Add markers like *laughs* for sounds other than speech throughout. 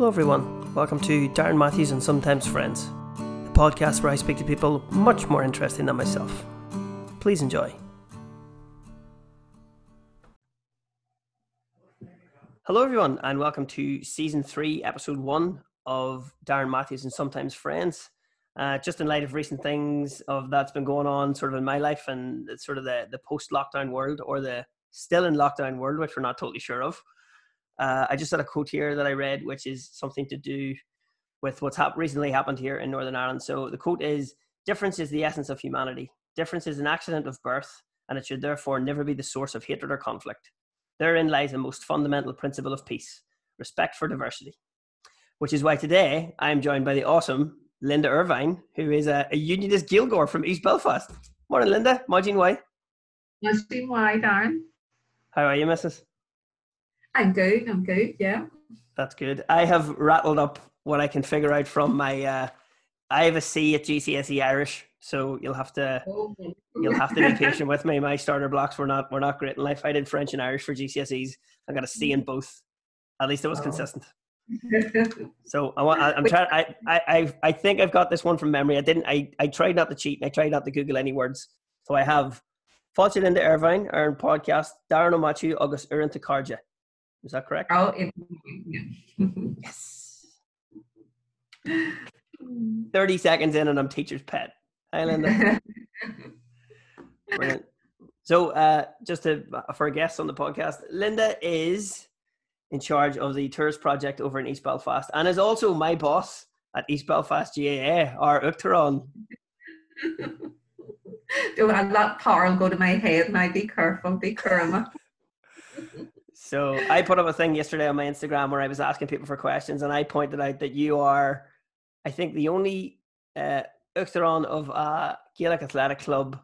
Hello, everyone. Welcome to Darren Matthews and Sometimes Friends, the podcast where I speak to people much more interesting than myself. Please enjoy. Hello, everyone, and welcome to season three, episode one of Darren Matthews and Sometimes Friends. Uh, just in light of recent things of that's been going on, sort of in my life and sort of the, the post-lockdown world or the still in lockdown world, which we're not totally sure of. Uh, I just had a quote here that I read, which is something to do with what's hap- recently happened here in Northern Ireland. So the quote is Difference is the essence of humanity. Difference is an accident of birth, and it should therefore never be the source of hatred or conflict. Therein lies the most fundamental principle of peace respect for diversity. Which is why today I am joined by the awesome Linda Ervine, who is a, a unionist Gaeilgeoir from East Belfast. Morning, Linda. Imagine why. Imagine why, Darren. How are you, Mrs.? I'm good. I'm good. Yeah. That's good. I have rattled up what I can figure out from my. Uh, I have a C at GCSE Irish, so you'll have to Oh, you'll have to be *laughs* patient with me. My starter blocks were not were not great in life. I did French and Irish for GCSEs. I got a C in both. At least it was Oh. consistent. *laughs* So I want. I, I'm trying. I, I I think I've got this one from memory. I didn't. I I tried not to cheat. and I tried not to Google any words. So I have Fáilte Linda Ervine, our podcast, Darren O'Machu, August Urinta Carja. Is that correct? oh, it, *laughs* Yes. 30 seconds in and I'm teacher's pet. Hi, Linda. *laughs* Brilliant. So, uh, just to, for a guest on the podcast, Linda is in charge of the Turas project over in East Belfast and is also my boss at East Belfast GAA, our Uachtaráin. *laughs* Don't let that power go to my head now. Be careful. Be careful. So, I put up a thing yesterday on my Instagram where I was asking people for questions and I pointed out that you are, I think, the only uh, of a Gaelic athletic club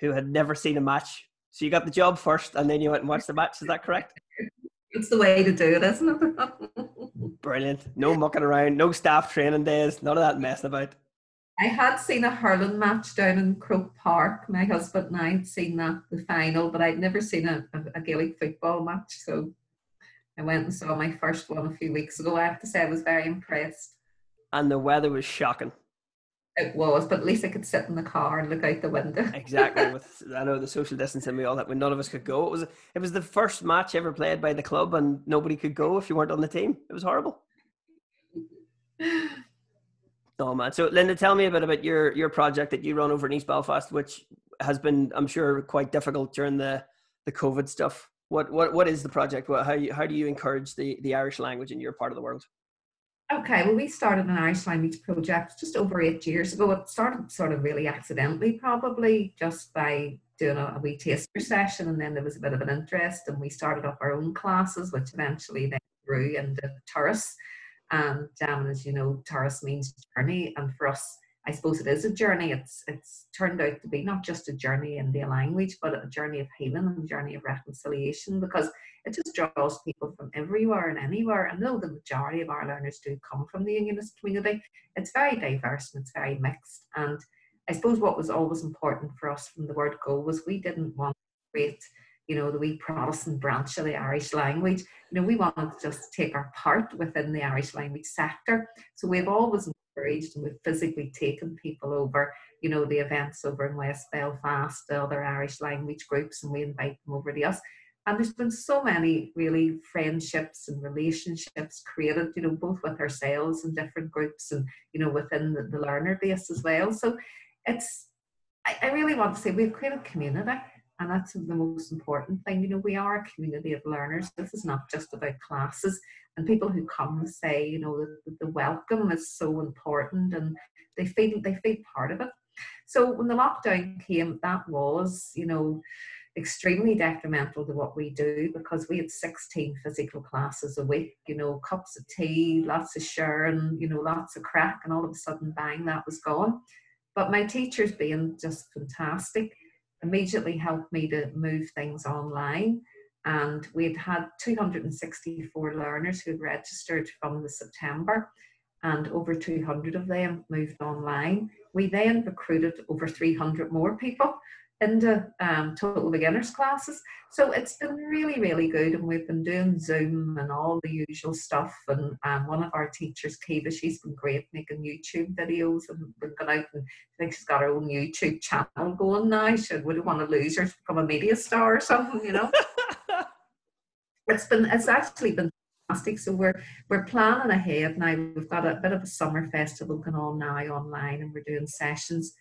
who had never seen a match. So, you got the job first and then you went and watched the match. Is that correct? It's the way to do it, isn't it? *laughs* Brilliant. No mucking around, no staff training days, none of that messing about. I had seen a hurling match down in Croke Park. My husband and I had seen that the final, but I'd never seen a, a, Gaelic football match. So I went and saw my first one a few weeks ago. I have to say I was very impressed. And the weather was shocking. It was, but at least I could sit in the car and look out the window. *laughs* Exactly. With I know the social distancing we all that when none of us could go. It was it was the first match ever played by the club and nobody could go if you weren't on the team. It was horrible. *laughs* Oh man. So Linda, tell me a bit about your your project that you run over in East Belfast, which has been, I'm sure, quite difficult during the the COVID stuff. What what what is the project? What how how do you encourage the the Irish language in your part of the world? Okay, well, we started an Irish language project just over eight years ago. It started sort of really accidentally, probably just by doing a, a wee taster session, and then there was a bit of an interest, and we started up our own classes, which eventually then grew into Turas. And um, as you know, Turas means journey, and for us, I suppose it is a journey. It's it's turned out to be not just a journey in the language, but a journey of healing and a journey of reconciliation, because it just draws people from everywhere and anywhere. I know the majority of our learners do come from the unionist community. It's very diverse and it's very mixed. And I suppose what was always important for us from the word go was we didn't want to create, you know, the wee Protestant branch of the Irish language. You know, we wanted to just take our part within the Irish language sector. So we've always encouraged and we've physically taken people over, you know, the events over in West Belfast, the other Irish language groups, and we invite them over to us. And there's been so many really friendships and relationships created, you know, both with ourselves and different groups and, you know, within the, the learner base as well. So it's, I, I really want to say we've created community and that's the most important thing. You know, we are a community of learners. This is not just about classes and people who come and say, you know, the, the welcome is so important and they feel, they feel part of it. So when the lockdown came, that was, you know, extremely detrimental to what we do because we had 16 physical classes a week, you know, cups of tea, lots of sharing, you know, lots of crack, and all of a sudden, bang, that was gone. But my teachers, being just fantastic, immediately helped me to move things online. And we had had 264 learners who registered from the September, and over 200 of them moved online. We then recruited over 300 more people into um, total beginners classes. So it's been really, really good. And we've been doing Zoom and all the usual stuff. And um, one of our teachers, Kiva, she's been great making YouTube videos and we've gone out and I think she's got her own YouTube channel going now. She wouldn't want to lose her to become a media star or something, you know. *laughs* it's been it's actually been fantastic. So we're we're planning ahead now. We've got a bit of a summer festival going on now online and we're doing sessions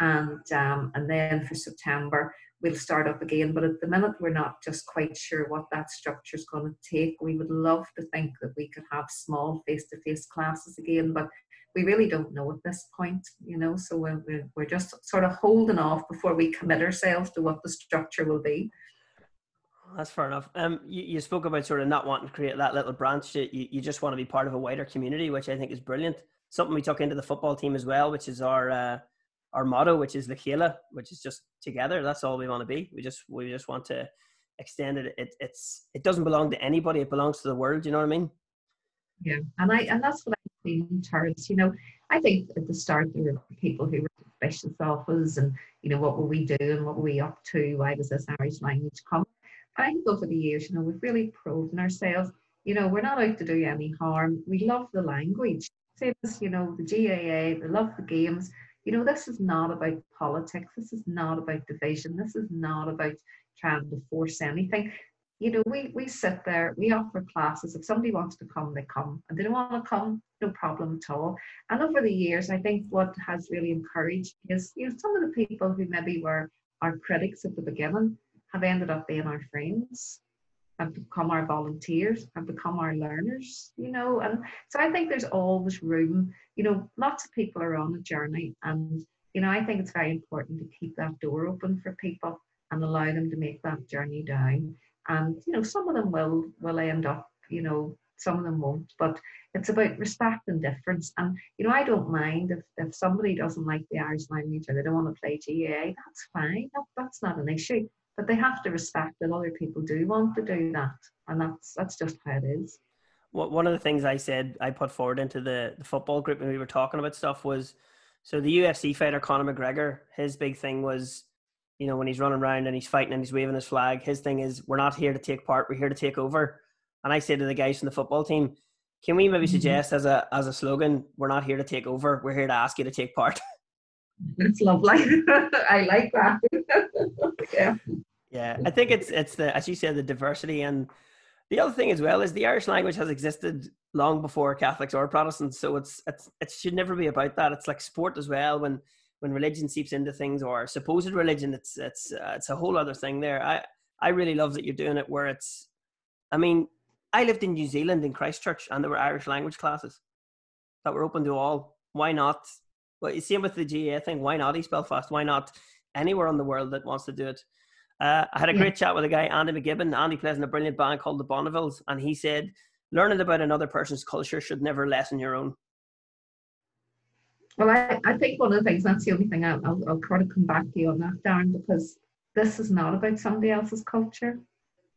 and um, and then for September we'll start up again. But at the minute, we're not just quite sure what that structure is going to take. We would love to think that we could have small face-to-face classes again, but we really don't know at this point, you know. So we're we're just sort of holding off before we commit ourselves to what the structure will be. That's fair enough. Um, you, you spoke about sort of not wanting to create that little branch. You, you just want to be part of a wider community, which I think is brilliant. Something we took into the football team as well, which is our uh, our motto, which is Le Chéile, which is just together. That's all we want to be. We just we just want to extend it. it. It's it doesn't belong to anybody. It belongs to the world. You know what I mean? Yeah, and I and that's what I see in. You know, I think at the start there were people who were suspicious of us, and you know what were we doing? What were we up to? Why was this Irish language come? But I think over the years, you know, we've really proven ourselves. You know, we're not out to do any harm. We love the language. Same as you know the GAA. We love the games you know, this is not about politics. This is not about division. This is not about trying to force anything. You know, we, we sit there, we offer classes. If somebody wants to come, they come. And they don't want to come, no problem at all. And over the years, I think what has really encouraged is, you know, some of the people who maybe were our critics at the beginning have ended up being our friends have become our volunteers, have become our learners, you know. And so I think there's always room, you know, lots of people are on a journey. And, you know, I think it's very important to keep that door open for people and allow them to make that journey down. And, you know, some of them will will end up, you know, some of them won't. But it's about respect and difference. And, you know, I don't mind if, if somebody doesn't like the Irish language or they don't want to play GAA, that's fine. That, that's not an issue but they have to respect that other people do want to do that and that's that's just how it is. One of the things i said i put forward into the, the football group when we were talking about stuff was so the ufc fighter conor mcgregor his big thing was you know when he's running around and he's fighting and he's waving his flag his thing is we're not here to take part we're here to take over. And i say to the guys from the football team can we maybe mm-hmm. suggest as a as a slogan we're not here to take over we're here to ask you to take part *laughs* that's lovely *laughs* i like that *laughs* yeah yeah, I think it's it's the as you said the diversity and the other thing as well is the Irish language has existed long before Catholics or Protestants, so it's it's it should never be about that. It's like sport as well when when religion seeps into things or supposed religion. It's it's uh, it's a whole other thing there. I I really love that you're doing it where it's. I mean, I lived in New Zealand in Christchurch, and there were Irish language classes that were open to all. Why not? Well, you see with the GAA thing. Why not East Belfast? Why not anywhere in the world that wants to do it? Uh, I had a great yeah. chat with a guy, Andy McGibbon. Andy plays in a brilliant band called the Bonnevilles, and he said, learning about another person's culture should never lessen your own. Well, I, I think one of the things, that's the only thing I'll, I'll, I'll kind of come back to you on that, Darren, because this is not about somebody else's culture.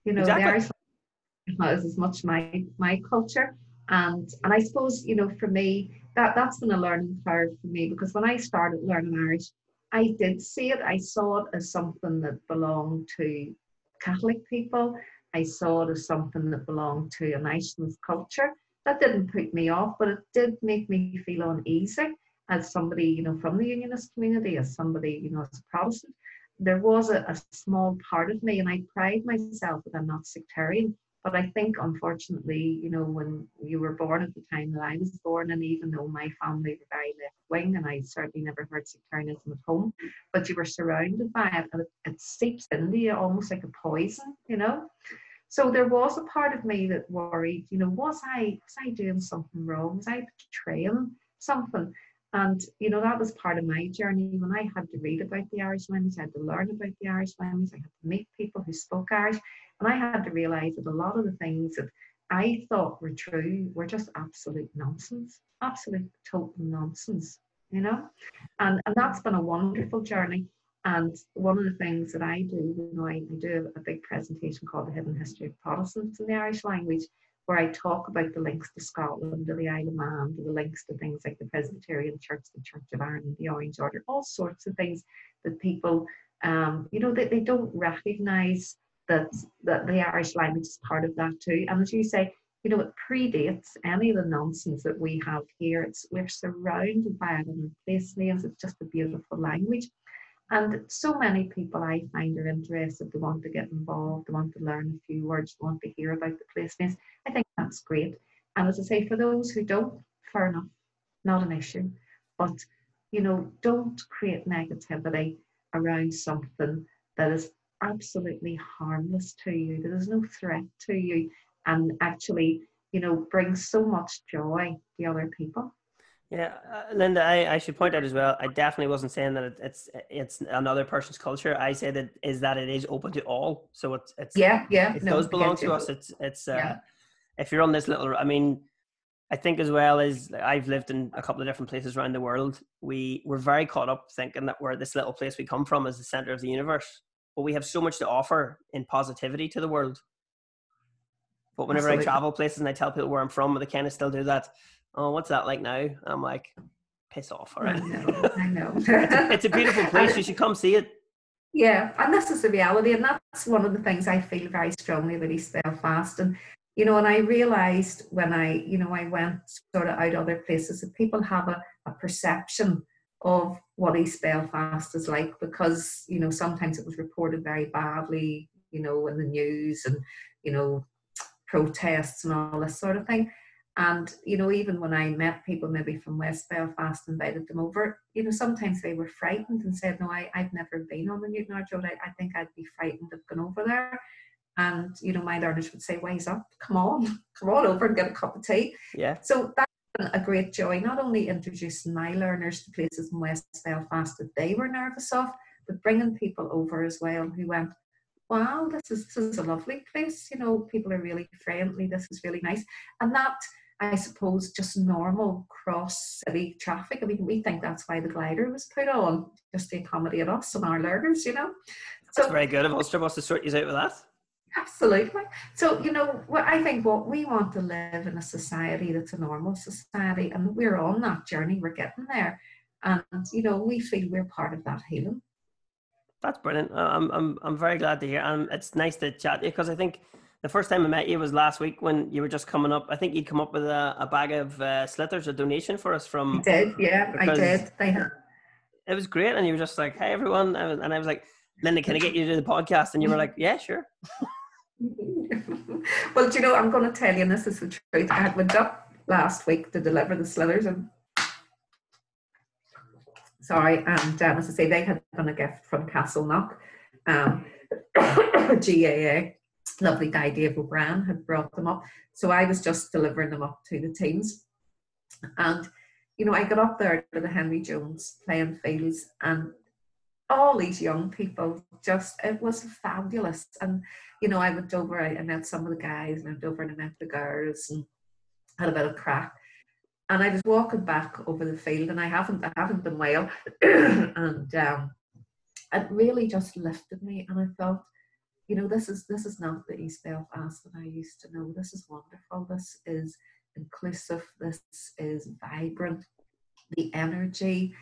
You know, exactly. the Irish is as much my my culture. And and I suppose, you know, for me, that, that's been a learning curve for me because when I started learning Irish, I did see it. I saw it as something that belonged to Catholic people. I saw it as something that belonged to a nationalist culture. That didn't put me off, but it did make me feel uneasy as somebody, you know, from the unionist community, as somebody, you know, as a Protestant. There was a, a small part of me, and I pride myself that I'm not sectarian, but I think, unfortunately, you know, when you were born at the time that I was born, and even though my family were very left wing, and I certainly never heard sectarianism at home, but you were surrounded by it, and it, it seeps into you almost like a poison, you know. So there was a part of me that worried, you know, was I was I doing something wrong? Was I betraying something? And you know, that was part of my journey. When I had to read about the Irish language, I had to learn about the Irish language, I had to meet people who spoke Irish, and I had to realize that a lot of the things that I thought were true were just absolute nonsense, absolute total nonsense, you know? And, and that's been a wonderful journey. And one of the things that I do, you know, I, I do a big presentation called The Hidden History of Protestants in the Irish Language, where I talk about the links to Scotland, to the Isle of Man, to the links to things like the Presbyterian Church, the Church of Ireland, the Orange Order, all sorts of things that people um, you know, they, they don't recognize that, that the Irish language is part of that too. And as you say, you know, it predates any of the nonsense that we have here. It's we're surrounded by it in place names. It's just a beautiful language. And so many people I find are interested, they want to get involved, they want to learn a few words, they want to hear about the place names. I think that's great. And as I say, for those who don't, fair enough, not an issue. But you know, don't create negativity around something that is absolutely harmless to you, that is no threat to you, and actually, you know, brings so much joy to other people. Yeah, uh, Linda, I, I should point out as well. I definitely wasn't saying that it, it's it's another person's culture. I said that is that it is open to all. So it's it's yeah yeah. It no, does belong to us. It's it's uh, yeah. if you're on this little. I mean, I think as well as I've lived in a couple of different places around the world. We we're very caught up thinking that we're this little place we come from is the center of the universe, but we have so much to offer in positivity to the world. But whenever Absolutely. I travel places and I tell people where I'm from, they kind of still do that. Oh, what's that like now? I'm like, piss off, all right? I know. *laughs* I know. it's, a, it's, a, beautiful *laughs* place. You should come see it. Yeah, and this is the reality, and that's one of the things I feel very strongly about East Belfast. And you know, and I realised when I, you know, I went sort of out other places that people have a, a perception of what East Belfast is like because you know sometimes it was reported very badly, you know, in the news and you know protests and all this sort of thing. And, you know, even when I met people maybe from West Belfast, invited them over, you know, sometimes they were frightened and said, No, I, I've never been on the Newtownards Road. I, I think I'd be frightened of going over there. And, you know, my learners would say, Wise up, come on, *laughs* come on over and get a cup of tea. Yeah. So that's a great joy, not only introducing my learners to places in West Belfast that they were nervous of, but bringing people over as well who went, wow, this is this is a lovely place. You know, people are really friendly. This is really nice, and that I suppose just normal cross city traffic. I mean, we think that's why the glider was put on just to accommodate us and our learners. You know, so that's very good of Ulster wants to sort you out with that. Absolutely. So, you know, what I think what we want to live in a society that's a normal society, and we're on that journey, we're getting there. And, you know, we feel we're part of that healing. That's brilliant. I'm I'm I'm very glad to hear, and it's nice to chat to you because I think the first time I met you was last week when you were just coming up. I think you'd come up with a, a bag of uh, sliotars, a donation for us from. I did, yeah, I did. They had. It was great, and you were just like, "Hey, everyone," and I was like, "Linda, can I get you to the podcast?" And you were like, "Yeah, sure." *laughs* *laughs* well, do you know, I'm going to tell you, and this is the truth. I went up last week to deliver the sliotars, and sorry, and um, as I say, they had done a gift from Castleknock. Um, *coughs* GAA, lovely guy Dave O'Brien had brought them up. So I was just delivering them up to the teams. And, you know, I got up there to the Henry Jones playing fields and all these young people just, it was fabulous. And, you know, I went over, I, met some of the guys and I went over and I met the girls and had a bit of crack and I was walking back over the field, and I haven't, I haven't been well, *clears throat* and um, it really just lifted me, and I thought, you know, this is this is not the East Belfast that I used to know. This is wonderful. This is inclusive. This is vibrant. The energy,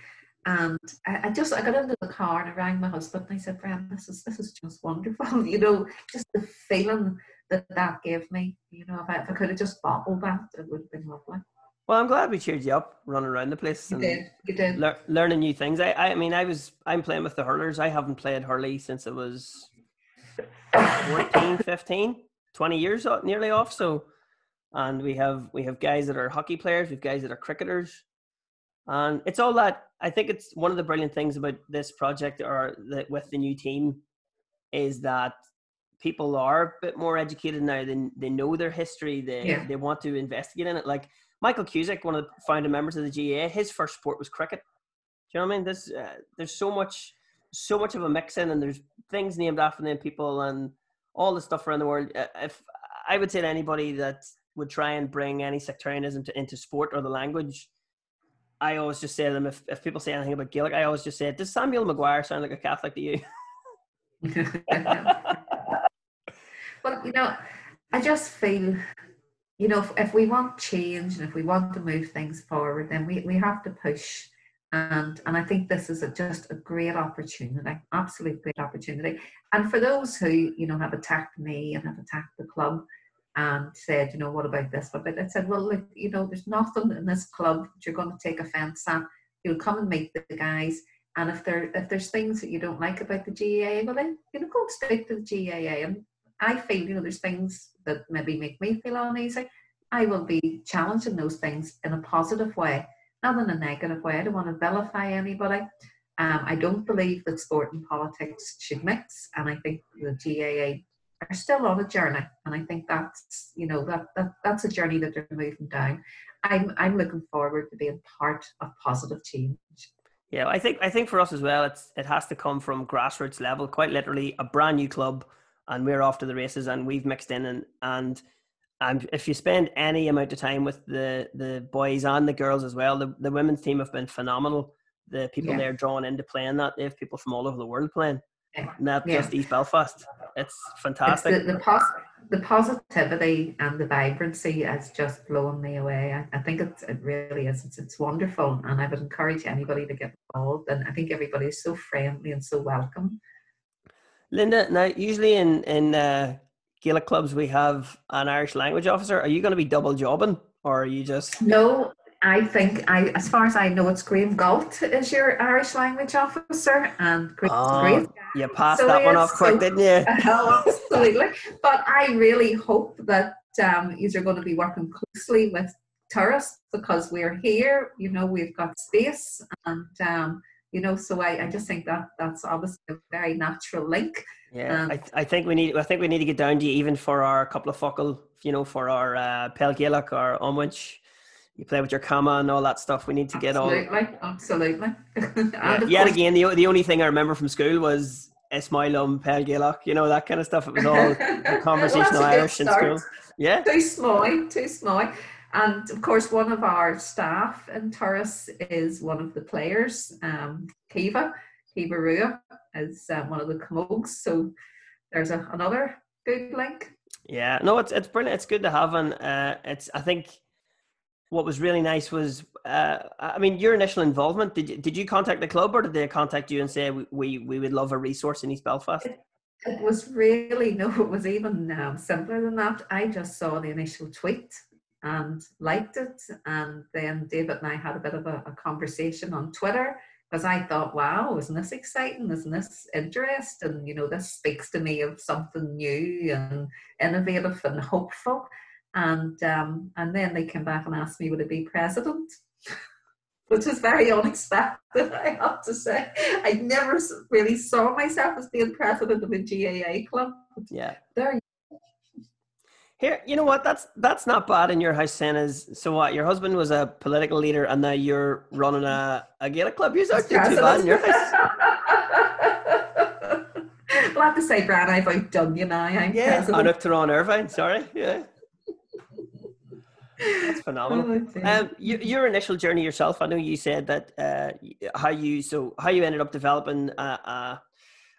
and I, I just I got into the car and I rang my husband and I said, "Brian, this is this is just wonderful. *laughs* You know, just the feeling that that gave me. You know, if I, if I could have just bottled that, it would have been lovely." Well, I'm glad we cheered you up running around the place. And you did. You did. Le- learning new things. I, I mean, I was, I'm playing with the hurlers. I haven't played hurley since it was 14, *laughs* 15, 20 years nearly off. So, and we have, we have guys that are hockey players. We have guys that are cricketers. And it's all that, I think it's one of the brilliant things about this project or that with the new team is that people are a bit more educated now. They, they know their history. They, yeah. they want to investigate in it. Like, Michael Cusack, one of the founding members of the ga his first sport was cricket. Do you know what I mean? There's uh, there's so much so much of a mix in, and there's things named after them people and all the stuff around the world. Uh, if I would say to anybody that would try and bring any sectarianism to, into sport or the language, I always just say to them if, if people say anything about Gaelic, I always just say, "Does Samuel Maguire sound like a Catholic to you?" *laughs* *laughs* well, you know, I just feel you know, if, if we want change and if we want to move things forward, then we, we have to push And, and I think this is a, just a great opportunity, absolute great opportunity. And for those who, you know, have attacked me and have attacked the club and said, you know, what about this? But I said, well, look, you know, there's nothing in this club that you're going to take offence at. You'll come and meet the guys. And if there if there's things that you don't like about the GAA, well then you know go and speak to the GAA. And I feel you know there's things that maybe make me feel uneasy. I will be challenging those things in a positive way not in a negative way. I don't want to vilify anybody. Um, I don't believe that sport and politics should mix, and I think the GAA are still on a journey, and I think that's you know that, that that's a journey that they're moving down. I'm I'm looking forward to being part of positive change. Yeah, I think I think for us as well, it's it has to come from grassroots level, quite literally a brand new club, and we're off to the races, and we've mixed in and and and if you spend any amount of time with the the boys and the girls as well, the, the women's team have been phenomenal. The people yeah. they're drawn into playing that, they have people from all over the world playing. Not yeah. just East Belfast. It's fantastic. It's the, the, pos- the positivity and the vibrancy has just blown me away. I, I think it's, it really is. It's, it's wonderful. And I would encourage anybody to get involved. And I think everybody is so friendly and so welcome. Linda, now usually in in uh, Gaelic clubs we have an Irish language officer. Are you going to be double jobbing, or are you just? No, I think I, as far as I know, it's Graham Galt is your Irish language officer, and Graham's oh, great. You passed so that one off quick, so, didn't you? Oh, *laughs* absolutely. but I really hope that um, you're going to be working closely with Turas because we're here. You know, we've got space, and um, you know, so I, I just think that that's obviously a very natural link. Yeah, um, I, I think we need I think we need to get down to you even for our couple of focal, you know, for our uh, Gaelic or Onwich. You play with your comma and all that stuff. We need to get all. Absolutely, absolutely. *laughs* yeah, yet again, the the only thing I remember from school was Esmailum, Pel Gaelic, you know that kind of stuff. It was all *laughs* conversational well, Irish in school. Yeah, too small, too small. And of course, one of our staff in Turas is one of the players, um, Kiva, Kiva Rua is um, one of the camogues. So there's a, another good link. Yeah, no, it's it's brilliant. It's good to have, and uh, it's I think what was really nice was uh, I mean your initial involvement. Did you, did you contact the club or did they contact you and say we we, we would love a resource in East Belfast? It, it was really no, it was even um, simpler than that. I just saw the initial tweet and liked it, and then David and I had a bit of a, a conversation on Twitter because I thought, wow, isn't this exciting? Isn't this interesting? And you know, this speaks to me of something new and innovative and hopeful. And um, and then they came back and asked me would I be president, *laughs* which was very unexpected. *laughs* I have to say, I never really saw myself as being president of a GAA club. Yeah, there here, you know what? That's that's not bad in your house, is so. What your husband was a political leader, and now you're running a a Gaelic club. You're not too bad in your house. *laughs* I'll have to say, Brad, I've outdone you now. I'm yeah, president. Anuk Taran Ervine. Sorry, yeah. That's *laughs* phenomenal. Oh, um, you, your initial journey yourself. I know you said that uh, how you so how you ended up developing a, a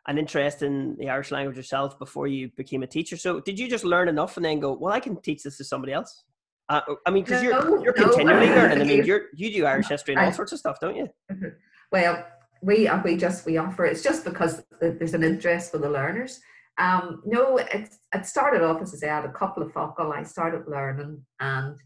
an interest in the Irish language yourself before you became a teacher. So did you just learn enough and then go, well, I can teach this to somebody else? Uh, I mean, because no, you're you're continually no, learning. I mean, you're you do Irish history and all sorts of stuff, don't you? Mm-hmm. Well, we uh, we just we offer it's just because there's an interest for the learners. Um, no, it it started off as I said, a couple of focal. I started learning, and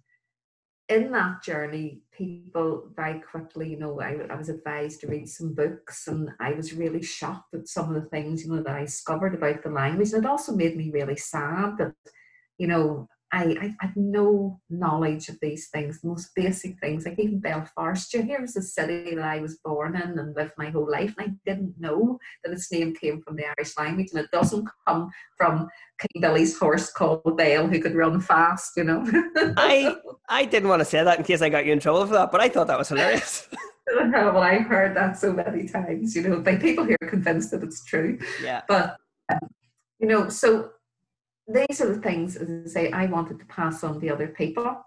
in that journey, people very quickly, you know, I, I was advised to read some books and I was really shocked at some of the things, you know, that I discovered about the language. And it also made me really sad that, you know, I, I had no knowledge of these things, the most basic things, like even Belfast. you Here was a city that I was born in and lived my whole life, and I didn't know that its name came from the Irish language, and it doesn't come from King Billy's horse called Bale, who could run fast, you know. I *laughs* I didn't want to say that in case I got you in trouble for that, but I thought that was hilarious. *laughs* well, I've heard that so many times, you know, by people here are convinced that it's true. Yeah. But um, you know, so these are the things, as I say, I wanted to pass on to other people.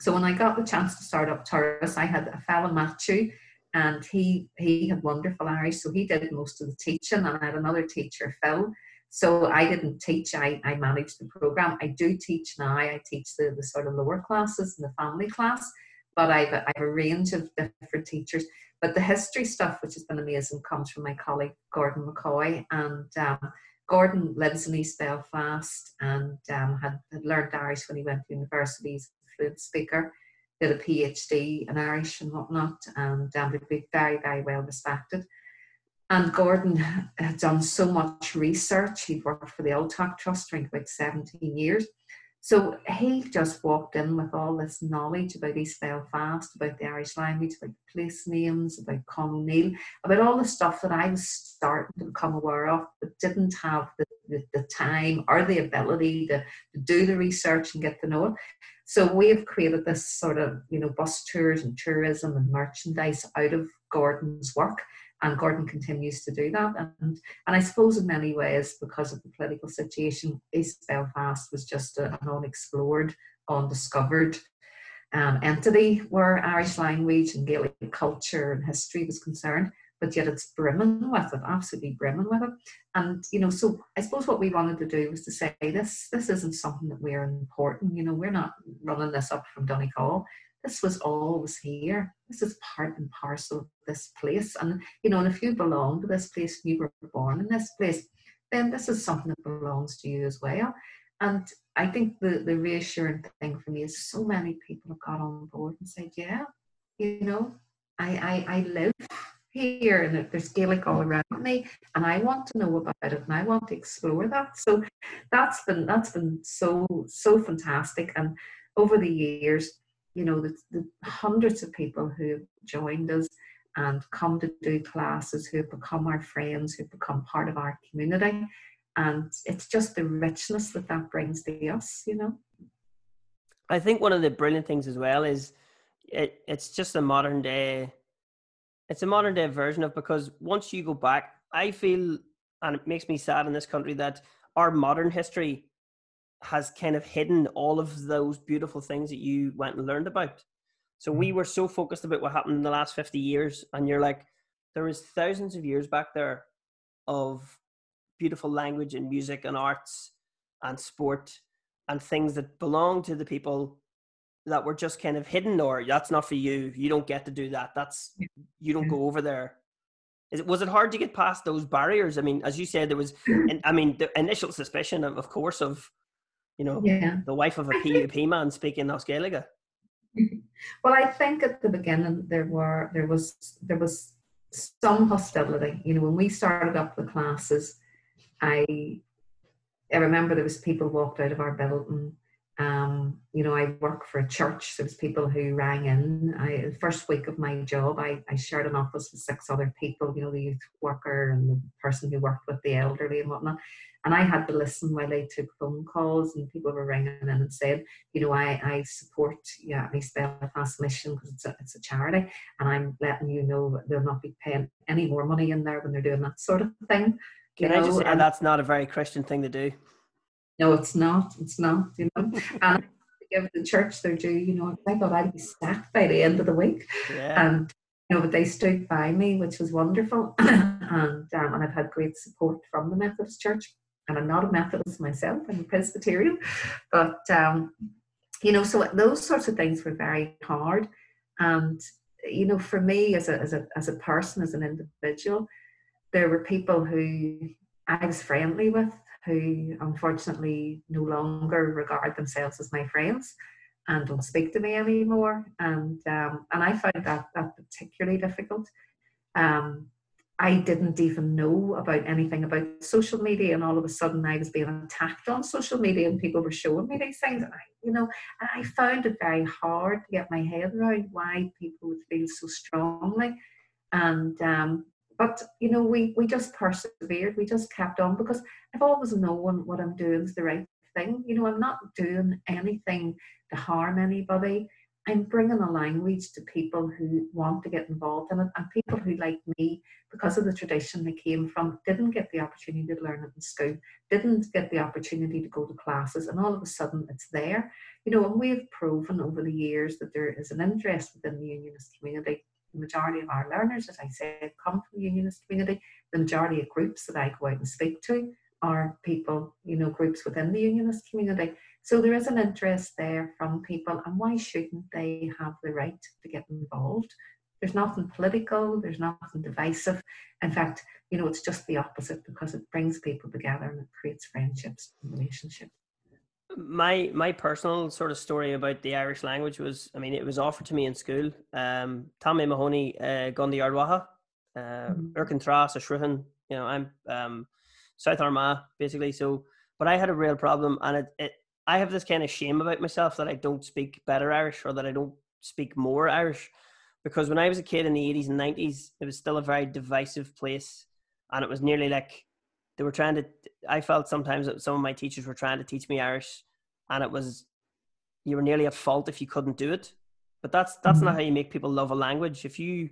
So when I got the chance to start up Turas, I had a fellow Matthew, and he he had wonderful Irish, so he did most of the teaching, and I had another teacher, Phil. So I didn't teach, I, I managed the program. I do teach now, I teach the, the sort of lower classes and the family class, but I've, I've a range of different teachers. But the history stuff, which has been amazing, comes from my colleague Gordon McCoy. And um, Gordon lives in East Belfast and um, had, had learned Irish when he went to university. He's a fluent speaker, did a PhD in Irish and whatnot, and um, would be very, very well respected. And Gordon had done so much research. He'd worked for the Ultach Trust for about 17 years. So he just walked in with all this knowledge about East Belfast, about the Irish language, about place names, about Con O'Neill, about all the stuff that I was starting to become aware of, but didn't have the, the, the time or the ability to, to do the research and get to know it. So we have created this sort of, you know, bus tours and tourism and merchandise out of Gordon's work and Gordon continues to do that. And, and I suppose in many ways, because of the political situation, East Belfast was just an unexplored, undiscovered um, entity where Irish language and Gaelic culture and history was concerned. But yet it's brimming with it, absolutely brimming with it. And you know, so I suppose what we wanted to do was to say this: this isn't something that we're important. You know, we're not running this up from Donegal this was always here. This is part and parcel of this place. And, you know, and if you belong to this place, you were born in this place, then this is something that belongs to you as well. And I think the, the reassuring thing for me is so many people have got on board and said, yeah, you know, I, I, I live here and there's Gaelic all around me and I want to know about it and I want to explore that. So that's been that's been so so fantastic. And over the years, you know, the, the hundreds of people who have joined us and come to do classes, who have become our friends, who've become part of our community. And it's just the richness that that brings to us, you know. I think one of the brilliant things as well is it, it's just a modern day, it's a modern day version of because once you go back, I feel, and it makes me sad in this country that our modern history has kind of hidden all of those beautiful things that you went and learned about. So we mm-hmm. were so focused about what happened in the last 50 years, and you're like, there is thousands of years back there of beautiful language and music and arts and sport and things that belong to the people that were just kind of hidden or that's not for you. You don't get to do that. That's you don't go over there is it was it hard to get past those barriers? I mean as you said there was *clears throat* i mean the initial suspicion of, of course of you know, yeah. the wife of a PUP man speaking Oscailiga. *laughs* Well, I think at the beginning there were there was there was some hostility. You know, when we started up the classes, I I remember there was people walked out of our building. Um, you know, I work for a church. There was people who rang in. I the first week of my job, I, I shared an office with six other people. You know, the youth worker and the person who worked with the elderly and whatnot. And I had to listen while they took phone calls and people were ringing in and said, you know, I, I support yeah, East Belfast Mission because it's a, it's a charity and I'm letting you know that they'll not be paying any more money in there when they're doing that sort of thing. Can you I know? just say and that's not a very Christian thing to do? No, it's not. It's not, you know. *laughs* and give the church their due, you know, I thought I'd be sacked by the end of the week. Yeah. And you know, but they stood by me, which was wonderful. *clears throat* and um, and I've had great support from the Methodist Church and I'm not a Methodist myself, I'm a Presbyterian, but um, you know, so those sorts of things were very hard. And you know, for me as a as a as a person, as an individual, there were people who I was friendly with who unfortunately no longer regard themselves as my friends and don't speak to me anymore. And um, and I found that that particularly difficult. Um, I didn't even know about anything about social media, and all of a sudden I was being attacked on social media, and people were showing me these things. And I, you know, I found it very hard to get my head around why people would feel so strongly. And um, but you know, we we just persevered. We just kept on because I've always known what I'm doing is the right thing. You know, I'm not doing anything to harm anybody. I'm bringing a language to people who want to get involved in it and people who, like me, because of the tradition they came from, didn't get the opportunity to learn it in school, didn't get the opportunity to go to classes, and all of a sudden it's there. You know, and we've proven over the years that there is an interest within the unionist community. The majority of our learners, as I said, come from the unionist community. The majority of groups that I go out and speak to are people, you know, groups within the unionist community. So there is an interest there from people, and why shouldn't they have the right to get involved? There's nothing political, there's nothing divisive. In fact, you know, it's just the opposite because it brings people together and it creates friendships and relationships. My my personal sort of story about the Irish language was, I mean, it was offered to me in school. Um, Tommy Mahoney, uh, Gundi Ardwaha, uh, mm-hmm. Erkin Tras, Ashruhan, you know, I'm um, South Armagh, basically. So, but I had a real problem and it, it I have this kind of shame about myself that I don't speak better Irish or that I don't speak more Irish. Because when I was a kid in the 80s and 90s, it was still a very divisive place. And it was nearly like they were trying to, I felt sometimes that some of my teachers were trying to teach me Irish. And it was, you were nearly at fault if you couldn't do it. But that's that's mm-hmm. not how you make people love a language. If you,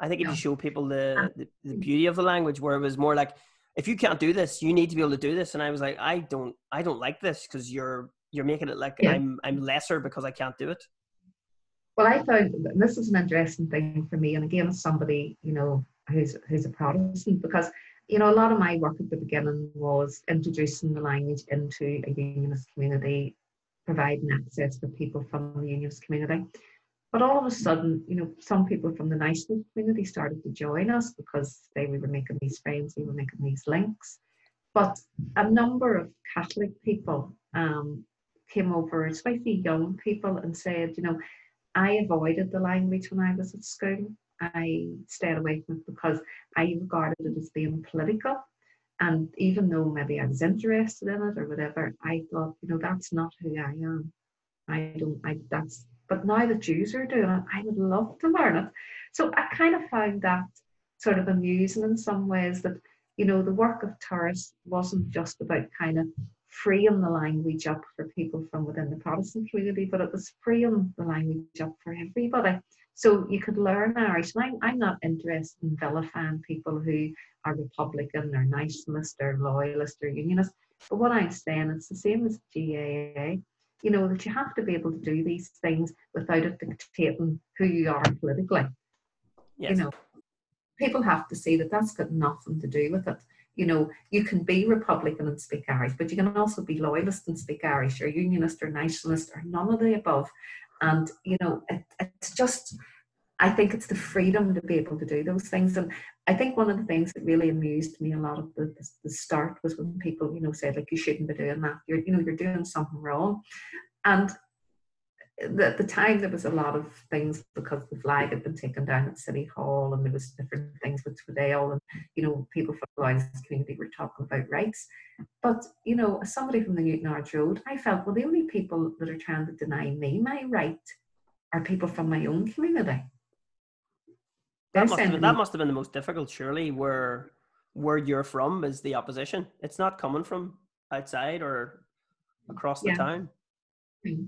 I think if you show people the, the, the beauty of the language, where it was more like, if you can't do this, you need to be able to do this. And I was like, I don't, I don't like this because you're, you're making it like yeah. I'm, I'm lesser because I can't do it. Well, I found this is an interesting thing for me, and again, as somebody you know who's who's a Protestant, because you know a lot of my work at the beginning was introducing the language into a unionist community, providing access for people from the unionist community. But all of a sudden, you know, some people from the nationalist community started to join us because they we were making these friends, we were making these links. But a number of Catholic people um, came over, especially young people, and said, you know, I avoided the language when I was at school. I stayed away from it because I regarded it as being political. And even though maybe I was interested in it or whatever, I thought, you know, that's not who I am. I don't, I, that's but now that Jews are doing it, I would love to learn it. So I kind of found that sort of amusing in some ways that, you know, the work of Turas wasn't just about kind of freeing the language up for people from within the Protestant community, but it was freeing the language up for everybody. So you could learn Irish. And I'm, I'm not interested in vilifying people who are Republican or nationalist or loyalist or unionist. But what I'm saying, it's the same as GAA you know, that you have to be able to do these things without it dictating who you are politically. Yes. You know, people have to see that that's got nothing to do with it. You know, you can be Republican and speak Irish, but you can also be loyalist and speak Irish, or unionist or nationalist, or none of the above. And you know, it, it's just I think it's the freedom to be able to do those things. And I think one of the things that really amused me a lot of the, the, the start was when people, you know, said like, you shouldn't be doing that. You're, you know, you're doing something wrong. And at the time there was a lot of things because the flag had been taken down at City Hall and there was different things with Twaddell and you know people from the Loyalist community were talking about rights. But you know, as somebody from the Newtownards Road, I felt well the only people that are trying to deny me my right are people from my own community that must, have been, that must have been the most difficult, surely, where where you're from is the opposition. It's not coming from outside or across the yeah. town. Mm.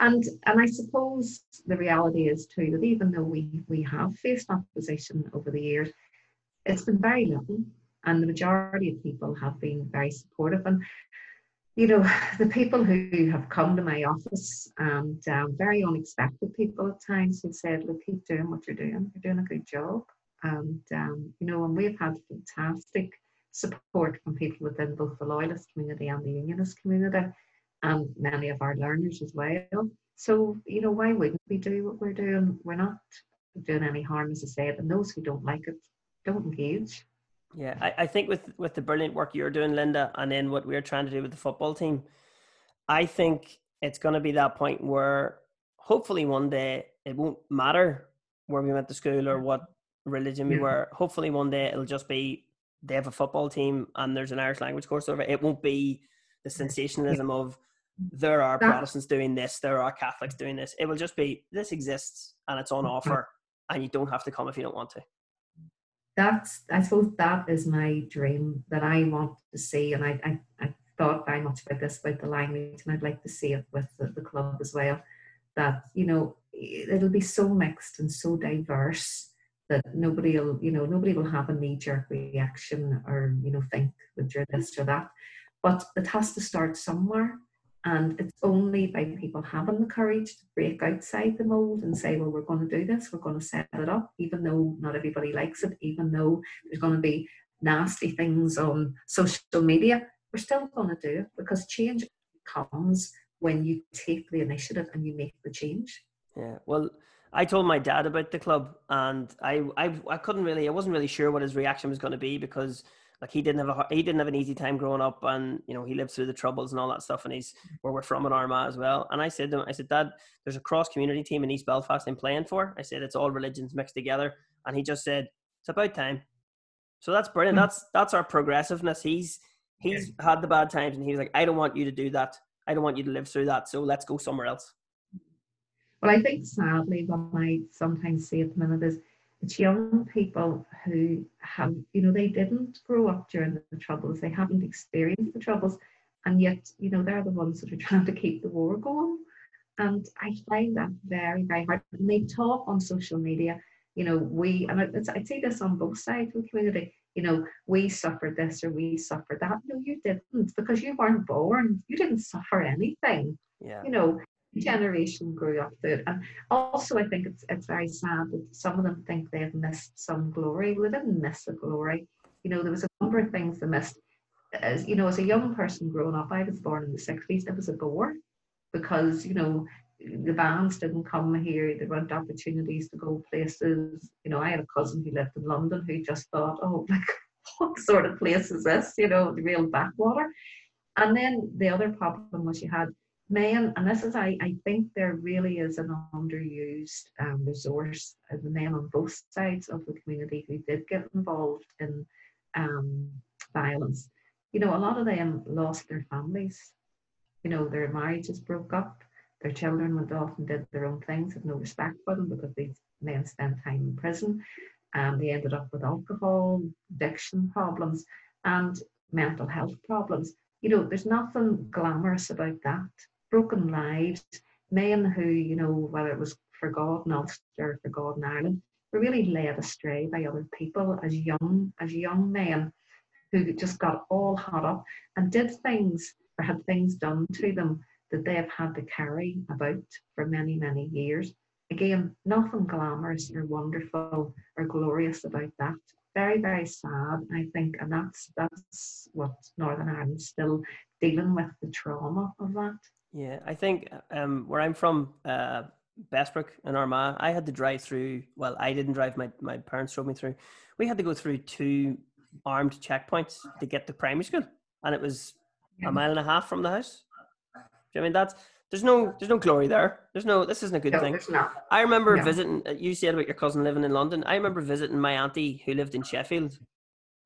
And and I suppose the reality is too that even though we we have faced opposition over the years, it's been very little, and the majority of people have been very supportive. And you know, *sighs* the people who have come to my office and um, very unexpected people at times who said, look, keep doing what you're doing. You're doing a good job. And, um, you know, and we've had fantastic support from people within both the loyalist community and the unionist community and many of our learners as well. So, you know, why wouldn't we do what we're doing? We're not doing any harm, as I said, and those who don't like it, don't engage. Yeah, I, I think with with the brilliant work you're doing, Linda, and then what we're trying to do with the football team, I think it's going to be that point where hopefully one day it won't matter where we went to school or what religion we were. Hopefully one day it'll just be they have a football team and there's an Irish language course over. It won't be the sensationalism of there are Protestants doing this, there are Catholics doing this. It will just be this exists and it's on mm-hmm. offer, and you don't have to come if you don't want to that's I suppose that is my dream that I want to see, and I I, I thought very much about this about the language, and I'd like to see it with the, the club as well. That you know it'll be so mixed and so diverse that nobody will you know nobody will have a knee jerk reaction or you know think that you're this or that, but it has to start somewhere. And it's only by people having the courage to break outside the mold and say, well, we're going to do this, we're going to set it up, even though not everybody likes it, even though there's going to be nasty things on social media, we're still going to do it because change comes when you take the initiative and you make the change. Yeah, well, I told my dad about the club, and I, I, I couldn't really, I wasn't really sure what his reaction was going to be because like he didn't have a he didn't have an easy time growing up, and you know he lived through the troubles and all that stuff, and he's where we're from in Armagh as well. And I said to him, I said, Dad, there's a cross community team in East Belfast I'm playing for. I said it's all religions mixed together, and he just said it's about time. So that's brilliant. Mm-hmm. That's that's our progressiveness. He's he's yeah. had the bad times, and he's like, I don't want you to do that. I don't want you to live through that. So let's go somewhere else. Well, I think sadly, what I sometimes see at the minute is it's young people who have, you know, they didn't grow up during the troubles, they haven't experienced the troubles, and yet, you know, they're the ones that are trying to keep the war going. And I find that very, very hard. And they talk on social media, you know, we, and I, see this on both sides of the community, you know, we suffered this or we suffered that. No, you didn't because you weren't born. You didn't suffer anything. Yeah. You know, Mm-hmm. generation grew up through it. And also, I think it's it's very sad that some of them think they've missed some glory. Well, they didn't miss the glory. You know, there was a number of things they missed. As you know, as a young person growing up, I was born in the '60s. It was a bore because you know the bands didn't come here. There weren't opportunities to go places. You know, I had a cousin who lived in London who just thought, oh, *laughs* like what sort of place is this? You know, the real backwater. And then the other problem was you had men, and this is, I, I think there really is an underused um, resource, uh, the men on both sides of the community who did get involved in um, violence. You know, a lot of them lost their families. You know, their marriages broke up, their children went off and did their own things, had no respect for them because these men spent time in prison. And they ended up with alcohol, addiction problems, and mental health problems. You know, there's nothing glamorous about that broken lives, men who, you know, whether it was for God in Ulster or for God in Ireland, were really led astray by other people as young, as young men who just got all hot up and did things or had things done to them that they have had to carry about for many, many years. Again, nothing glamorous or wonderful or glorious about that. Very, very sad, I think, and that's that's what Northern Ireland's still dealing with the trauma of that. Yeah, I think um, where I'm from, uh, Bessbrook in Armagh, I had to drive through. Well, I didn't drive. My my parents drove me through. We had to go through two armed checkpoints to get to primary school, and it was a mile and a half from the house. Do you know I mean that's there's no there's no glory there. There's no this isn't a good no, thing. I remember no. visiting. Uh, you said about your cousin living in London. I remember visiting my auntie who lived in Sheffield,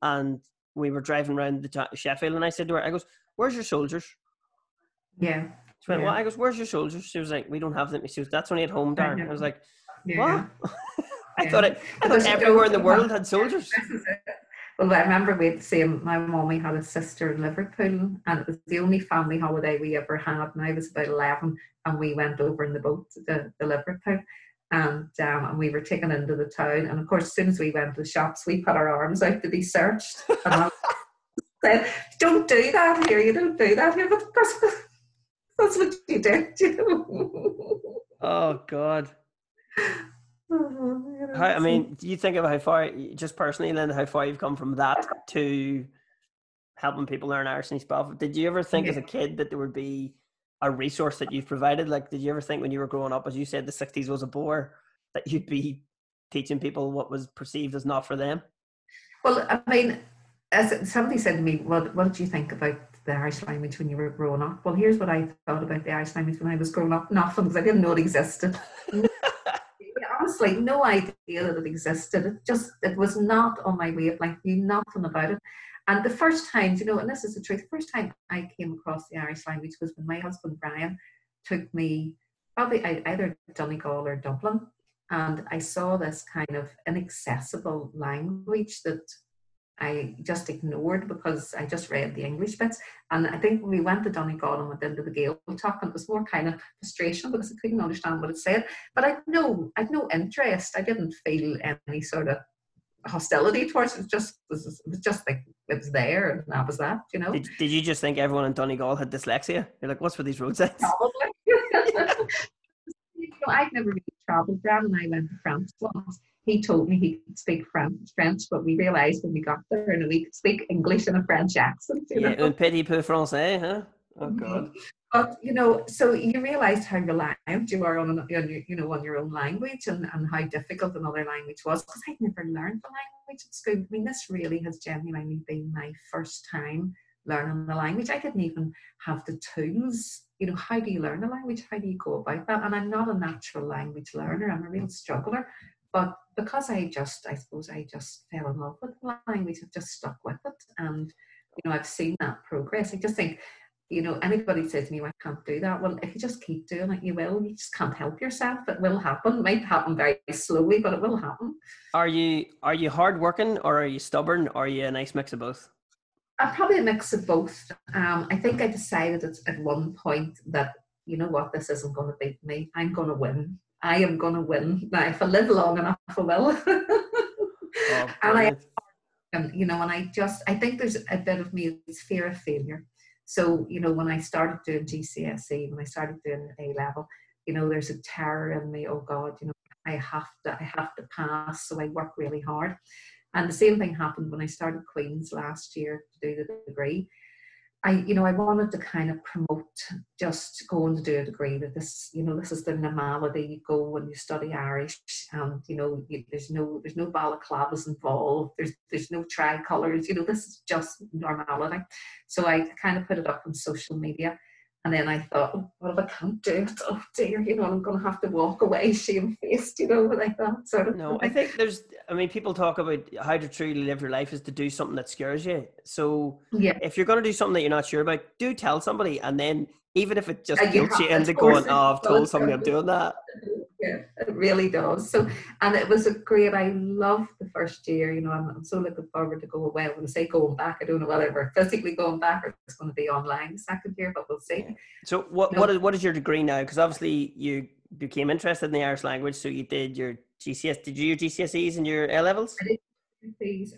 and we were driving around the Sheffield, and I said to her, "I goes, where's your soldiers?" Yeah. She went, yeah. Well, I goes, Where's your soldiers? She was like, We don't have them. She was, That's only at home, Darren. I was like. What? I yeah. thought it, I thought everywhere in the world had soldiers. *laughs* Well, I remember we had the same. My mommy had a sister in Liverpool, and it was the only family holiday we ever had. And I was about 11, and we went over in the boat to, the Liverpool. And, um, and we were taken into the town. And of course, as soon as we went to the shops, we put our arms out to be searched. And I *laughs* said, Don't do that here. You don't do that here. But of course, that's what you did. *laughs* oh God. Oh, how, I mean, do *laughs* you think of how far, just personally, Lynn, how far you've come from that to helping people learn Irish and spell? Did you ever think yeah. as a kid that there would be a resource that you've provided? Like, did you ever think when you were growing up, as you said, the 60s was a bore, that you'd be teaching people what was perceived as not for them? Well, I mean, as somebody said to me, what, what did you think about the Irish language when you were growing up? Well, here's what I thought about the Irish language when I was growing up. Nothing, because I didn't know it existed. *laughs* Honestly, no idea that it existed. It just, it was not on my way wavelength, knew nothing about it. And the first time, you know, and this is the truth, the first time I came across the Irish language was when my husband Brian took me probably either Donegal or Dublin. And I saw this kind of inaccessible language that I just ignored because I just read the English bits. And I think when we went to Donegal and went into the talk and it was more kind of frustration because I couldn't understand what it said. But I'd no, I'd no interest. I didn't feel any sort of hostility towards it. it just was, it was just like it was there, and that was that. You know. Did, did you just think everyone in Donegal had dyslexia? You're like, what's for these road signs? *laughs* Probably. *laughs* *laughs* you know, I've never really travelled. Brad and I went to France once he told me he could speak French, French, but we realised when we got there and we could speak English in a French accent. You yeah, know? un petit peu français, huh? Oh mm-hmm. God. but you know, so you realise how reliant you are on, on your, you know, on your own language, and, and how difficult another language was. Because I'd never learned the language at school. I mean, this really has genuinely been my first time learning the language. I didn't even have the tools. You know, how do you learn a language? How do you go about that? And I'm not a natural language learner. I'm a real struggler. But because I just, I suppose, I just fell in love with the language. I've just stuck with it, and you know, I've seen that progress. I just think you know, anybody says to me, I can't do that. Well, if you just keep doing it, you will. You just can't help yourself. It will happen. It might happen very slowly, but it will happen. Are you are you hardworking or are you stubborn or are you a nice mix of both? I'm probably a mix of both. Um, I think I decided at one point that, you know what, this isn't going to beat me. I'm going to win. I am going to win. Now, if I live long enough, I will. *laughs* oh, and I, um, you know, and I just, I think there's a bit of me, it's fear of failure. So, you know, when I started doing GCSE, when I started doing A level, you know, there's a terror in me, oh God, you know, I have to, I have to pass. So I work really hard. And the same thing happened when I started Queen's last year to do the degree. I, you know, I wanted to kind of promote just going to do a degree that this, you know, this is the normality. You go and you study Irish, and you know, you, there's no, there's no balaclavas involved. There's, there's no tricolours. You know, this is just normality. So I kind of put it up on social media, and then I thought, oh, what if I can't do it? Oh dear, you know, I'm going to have to walk away *laughs* shamefaced, you know, like that sort of. No, thing. I think there's. I mean, people talk about how to truly live your life is to do something that scares you. So, yeah, if you're going to do something that you're not sure about, do tell somebody, and then even if it just guilt you into going, "Oh, I've told somebody I'm doing that." yeah, it really does. So, and it was a great. I loved the first year. You know, I'm, I'm so looking forward to go away. When I'm going to say going back. I don't know whether we're physically going back or it's going to be online second year, but we'll see. So, what no. what is what is your degree now? Because obviously you became interested in the Irish language, so you did your GCS. Did you do your GCSEs and your A levels? I did.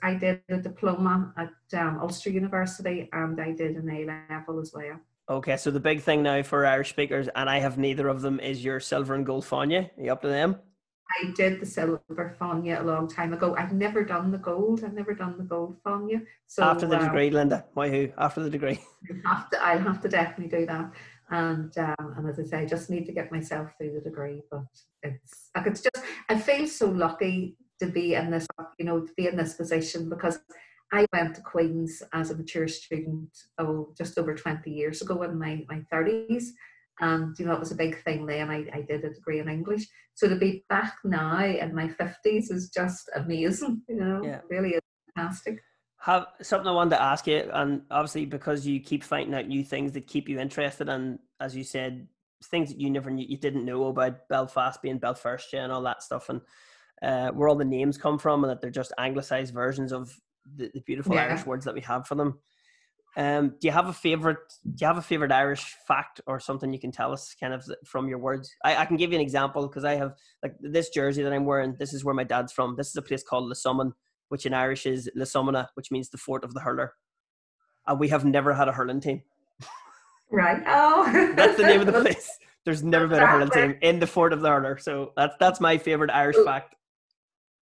I did a diploma at um, Ulster University, and I did an A level as well. Okay, so the big thing now for Irish speakers, and I have neither of them, is your silver and gold Fáinne. Are you up to them? I did the silver Fáinne a long time ago. I've never done the gold. I've never done the gold Fáinne. So after the uh, degree, Linda, why who? After the degree, *laughs* I'll have to, I'll have to definitely do that. And um, and as I say, I just need to get myself through the degree. But it's like it's just I feel so lucky to be in this, you know, to be in this position because I went to Queen's as a mature student, oh, just over 20 years ago in my, my 30s. And, you know, it was a big thing then. I, I did a degree in English. So to be back now in my 50s is just amazing, you know, yeah. really is fantastic. Have something I wanted to ask you, and obviously because you keep finding out new things that keep you interested, and as you said, things that you never knew, you didn't know about Belfast being Belfast and all that stuff, and uh, where all the names come from, and that they're just anglicized versions of the, the beautiful yeah. Irish words that we have for them. Um, do you have a favorite? Do you have a favorite Irish fact or something you can tell us, kind of from your words? I, I can give you an example because I have like this jersey that I'm wearing. This is where my dad's from. This is a place called Lissummon, which in Irish is Lissummana, which means the fort of the hurler. And we have never had a hurling team. Right. Oh, *laughs* that's the name of the *laughs* place. There's never been a hurling team in the fort of the hurler. So that's that's my favorite Irish fact.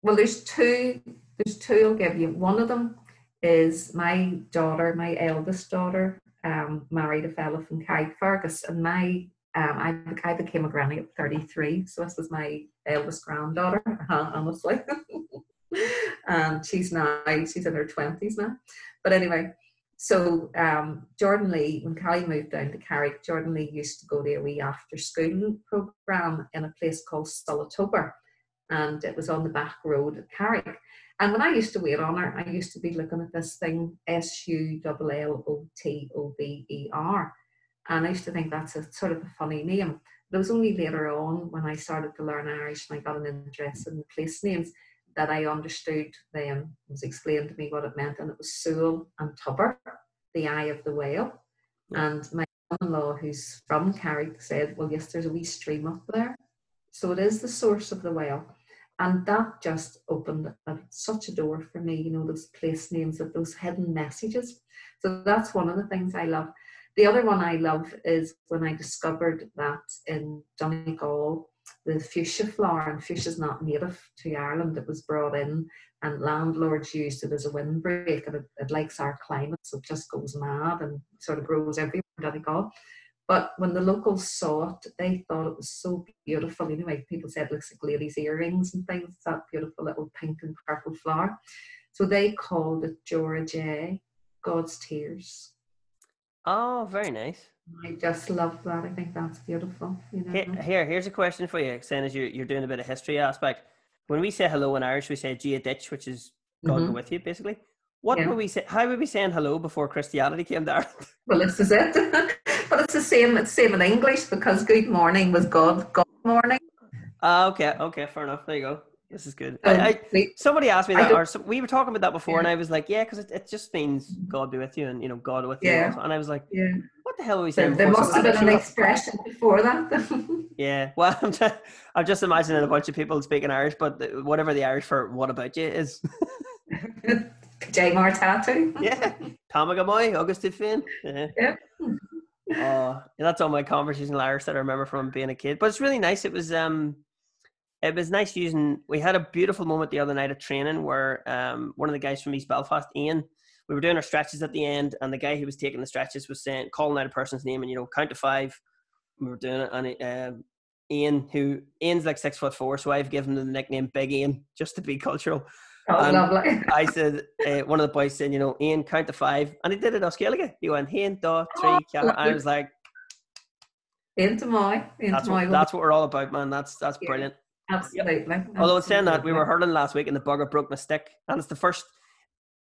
Well, there's two there's two I'll give you. One of them is my daughter, my eldest daughter, um, married a fellow from Carrickfergus, and my um, I, I became a granny at 33, so this was my eldest granddaughter, *laughs* honestly. *laughs* and she's now she's in her 20s now. But anyway, so um, Jordan Lee, when Callie moved down to Carrick, Jordan Lee used to go to a wee after school program in a place called Sullatober, and it was on the back road at Carrick. And when I used to wait on her, I used to be looking at this thing S U L L O T O B E R. And I used to think that's a sort of a funny name. But it was only later on when I started to learn Irish and I got an interest in the place names that I understood then, it was explained to me what it meant. And it was Súil an Tobair, the eye of the whale. And my son in law, who's from Carrick, said, Well, yes, there's a wee stream up there. So it is the source of the whale and that just opened such a door for me you know those place names of those hidden messages. So that's one of the things i love. The other one i love is when i discovered that in donegal the fuchsia flower and fuchsia is not native to ireland it was brought in and landlords used it as a windbreak and it, it likes our climate so it just goes mad and sort of grows everywhere in donegal But when the locals saw it, they thought it was so beautiful. You know, like people said, it looks like ladies' earrings and things. It's that beautiful little pink and purple flower. So they called it Deora Dé, God's Tears. Oh, very nice. I just love that. I think that's beautiful. You know? Here, here, here's a question for you, saying as you're, you're doing a bit of history aspect. When we say hello in Irish, we say Dia duit, which is God mm-hmm. with you, basically. What yeah. would we say? How were we saying hello before Christianity came there? Well, this is it. *laughs* but it's the same. It's same in English because good morning was God. God morning. Uh, okay. Okay. Fair enough. There you go. This is good. Um, I, I, somebody asked me that, or some, we were talking about that before, yeah. and I was like, "Yeah, because it, it just means God be with you, and you know, God with yeah. you." And I was like, "Yeah, what the hell are we saying?" There, there must have been an expression before that. *laughs* yeah, well, I'm just, I'm just imagining a bunch of people speaking Irish, but whatever the Irish for "What about you" is. *laughs* J tattoo. *laughs* yeah, Tá mé go maith, August Finn. Yeah. yeah. Oh, that's all my conversations in Irish that I remember from being a kid. But it's really nice. It was um it was nice using. We had a beautiful moment the other night at training where um, one of the guys from East Belfast, Ian, we were doing our stretches at the end, and the guy who was taking the stretches was saying, calling out a person's name, and you know, count to five. We were doing it, and it, um, Ian, who Ian's like six foot four, so I've given him the nickname Big Ian just to be cultural. Oh, lovely. *laughs* I said, uh, one of the boys said, you know, Ian, count to five, and he did it as Gaeilge. He went, Ian, da, three, oh, I was like, into my, into that's my. What, that's what we're all about, man. That's that's yeah. brilliant. Absolutely. Yep. Although saying that, we were hurling last week and the bugger broke my stick. And it's the first,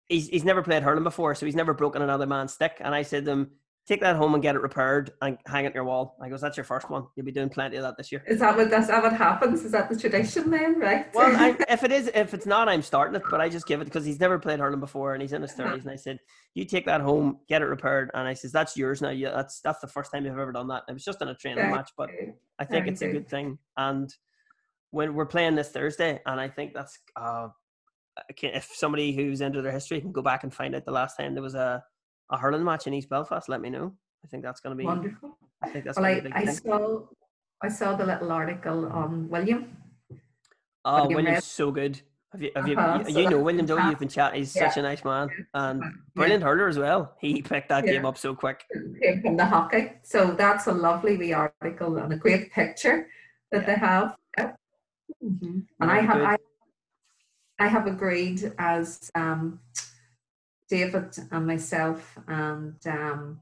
he's, he's never played hurling before, so he's never broken another man's stick. And I said to him, take that home and get it repaired and hang it on your wall. I goes, that's your first one. You'll be doing plenty of that this year. Is that what that's that what happens? Is that the tradition then, right? Well, I, *laughs* if it is, if it's not, I'm starting it. But I just give it because he's never played hurling before and he's in his thirties. And I said, you take that home, get it repaired. And I says, that's yours now. Yeah, that's that's the first time you've ever done that. It was just in a training match, but I think it's a good thing. And when we're playing this Thursday, and I think that's uh, if somebody who's into their history can go back and find out the last time there was a, a hurling match in East Belfast, let me know. I think that's going to be wonderful. I think that's well, I, I saw I saw the little article on William. Oh, William's read? so good. Have you, have you, uh-huh, you, so know William, don't you? You've been chatting. He's yeah. such a nice man and brilliant yeah. hurler as well. He picked that yeah. game up so quick. From the hockey. So that's a lovely wee article and a great picture that they have. Mm-hmm. And I have I, I have agreed as um, David and myself and um,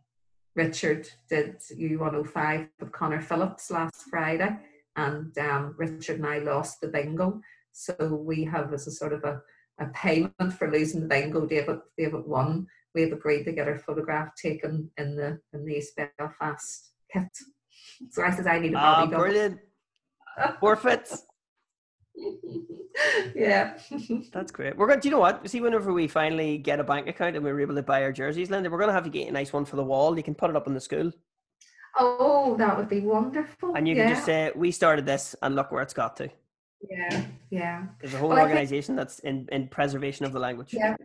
Richard did U105 with Connor Phillips last Friday, and um, Richard and I lost the bingo. So we have as a sort of a, a payment for losing the bingo. David David won. We have agreed to get our photograph taken in the in the East Belfast kit. So I said I need a ah, brilliant. Forfeits. *laughs* *laughs* yeah. That's great. We're going to, you know what? See, whenever we finally get a bank account and we're able to buy our jerseys, Linda, we're going to have to get a nice one for the wall. You can put it up in the school. Oh, that would be wonderful. And you yeah. can just say, we started this and look where it's got to. Yeah, yeah. There's a whole well, organization think, that's in, in preservation of the language. Yeah.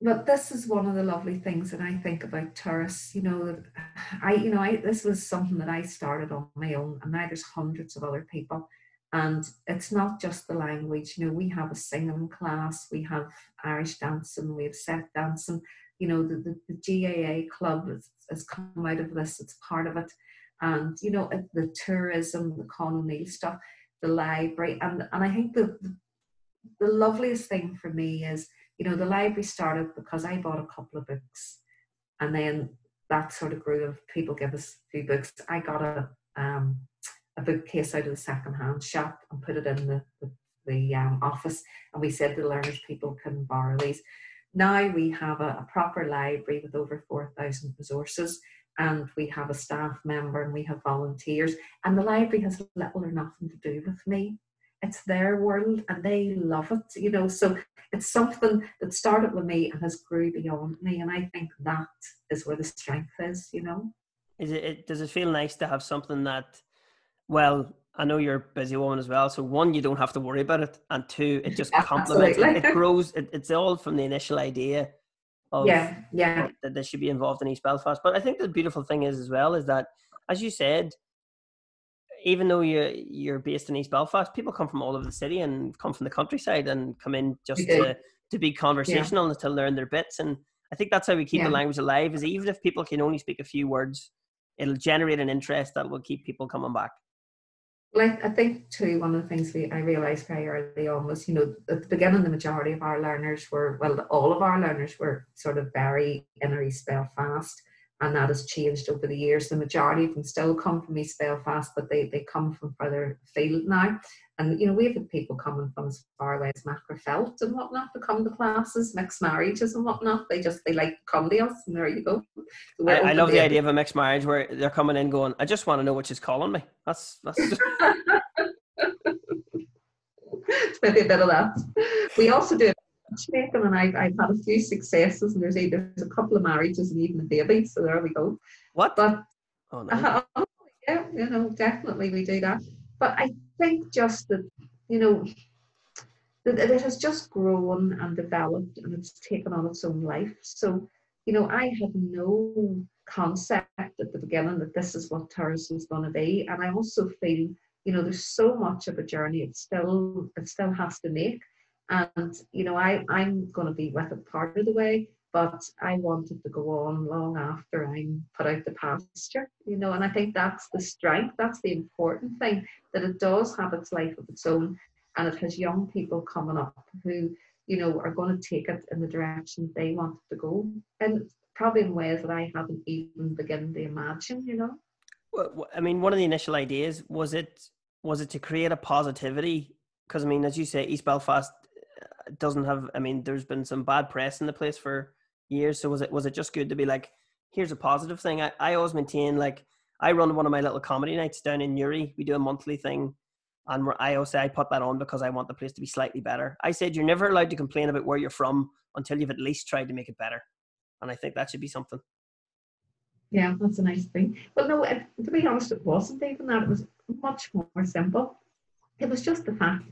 But this is one of the lovely things that I think about Turas. You know, *sighs* I, you know, I this was something that I started on my own, and now there's hundreds of other people and it's not just the language, you know, we have a singing class, we have Irish dancing, we have set dancing, you know, the, the, the GAA club has, has come out of this, it's part of it. And, you know, the tourism, the Con stuff, the library. And, and I think the, the, the loveliest thing for me is, you know, the library started because I bought a couple of books and then that sort of grew of people give us a few books. I got a um, a bookcase out of the second-hand shop and put it in the, the, the um, office and we said the learners people can borrow these. Now we have a, a proper library with over 4,000 resources and we have a staff member and we have volunteers and the library has little or nothing to do with me. It's their world and they love it, you know. So it's something that started with me and has grew beyond me, and I think that is where the strength is, you know. Is it, it does it feel nice to have something that well, I know you're a busy woman as well. So one, you don't have to worry about it, and two, it just *laughs* complements. It, it, grows. It, it's all from the initial idea of yeah, yeah, that they should be involved in East Belfast. But I think the beautiful thing is as well is that, as you said, even though you you're based in East Belfast, people come from all over the city and come from the countryside and come in just to to be conversational yeah. and to learn their bits. And I think that's how we keep yeah. the language alive. Is even if people can only speak a few words it'll generate an interest that will keep people coming back. Well, I, think too, one of the things we I realised very early on was, you know, at the beginning, the majority of our learners were, well, all of our learners were sort of very inner East Belfast and that has changed over the years. The majority of them still come from East Belfast, but they, they come from further field now. And you know, we've had people coming from as far away as Magherafelt and whatnot to come to classes, mixed marriages and whatnot. They just they like to come to us, and there you go. So I, I, love the idea of a mixed marriage where they're coming in going, I just want to know what she's calling me. That's that's just... *laughs* maybe a bit of that. We also do matchmaking, and I've, I've had a few successes, and there's a, there's a couple of marriages and even a baby, so there we go. What? But oh, *laughs* no. uh, yeah, you know, definitely we do that. But I think just that, you know, that it has just grown and developed and it's taken on its own life. So, you know, I had no concept at the beginning that this is what Turas is going to be. And I also feel, you know, there's so much of a journey it still it still has to make. And, you know, I, I'm going to be with it part of the way, but I wanted to go on long after I'm put out the pasture, you know, and I think that's the strength, that's the important thing, that it does have its life of its own and it has young people coming up who, you know, are going to take it in the direction they want to go. And probably in ways that I haven't even begun to imagine, you know. Well, I mean, one of the initial ideas was it was it to create a positivity because I mean, as you say, East Belfast uh, doesn't have. I mean, there's been some bad press in the place for years. So was it was it just good to be like, here's a positive thing? I, I always maintain like I run one of my little comedy nights down in Newry. We do a monthly thing, and I always say I put that on because I want the place to be slightly better. I said you're never allowed to complain about where you're from until you've at least tried to make it better, and I think that should be something. Yeah, that's a nice thing. But no, it, to be honest, it wasn't even that. It was much more simple. It was just the fact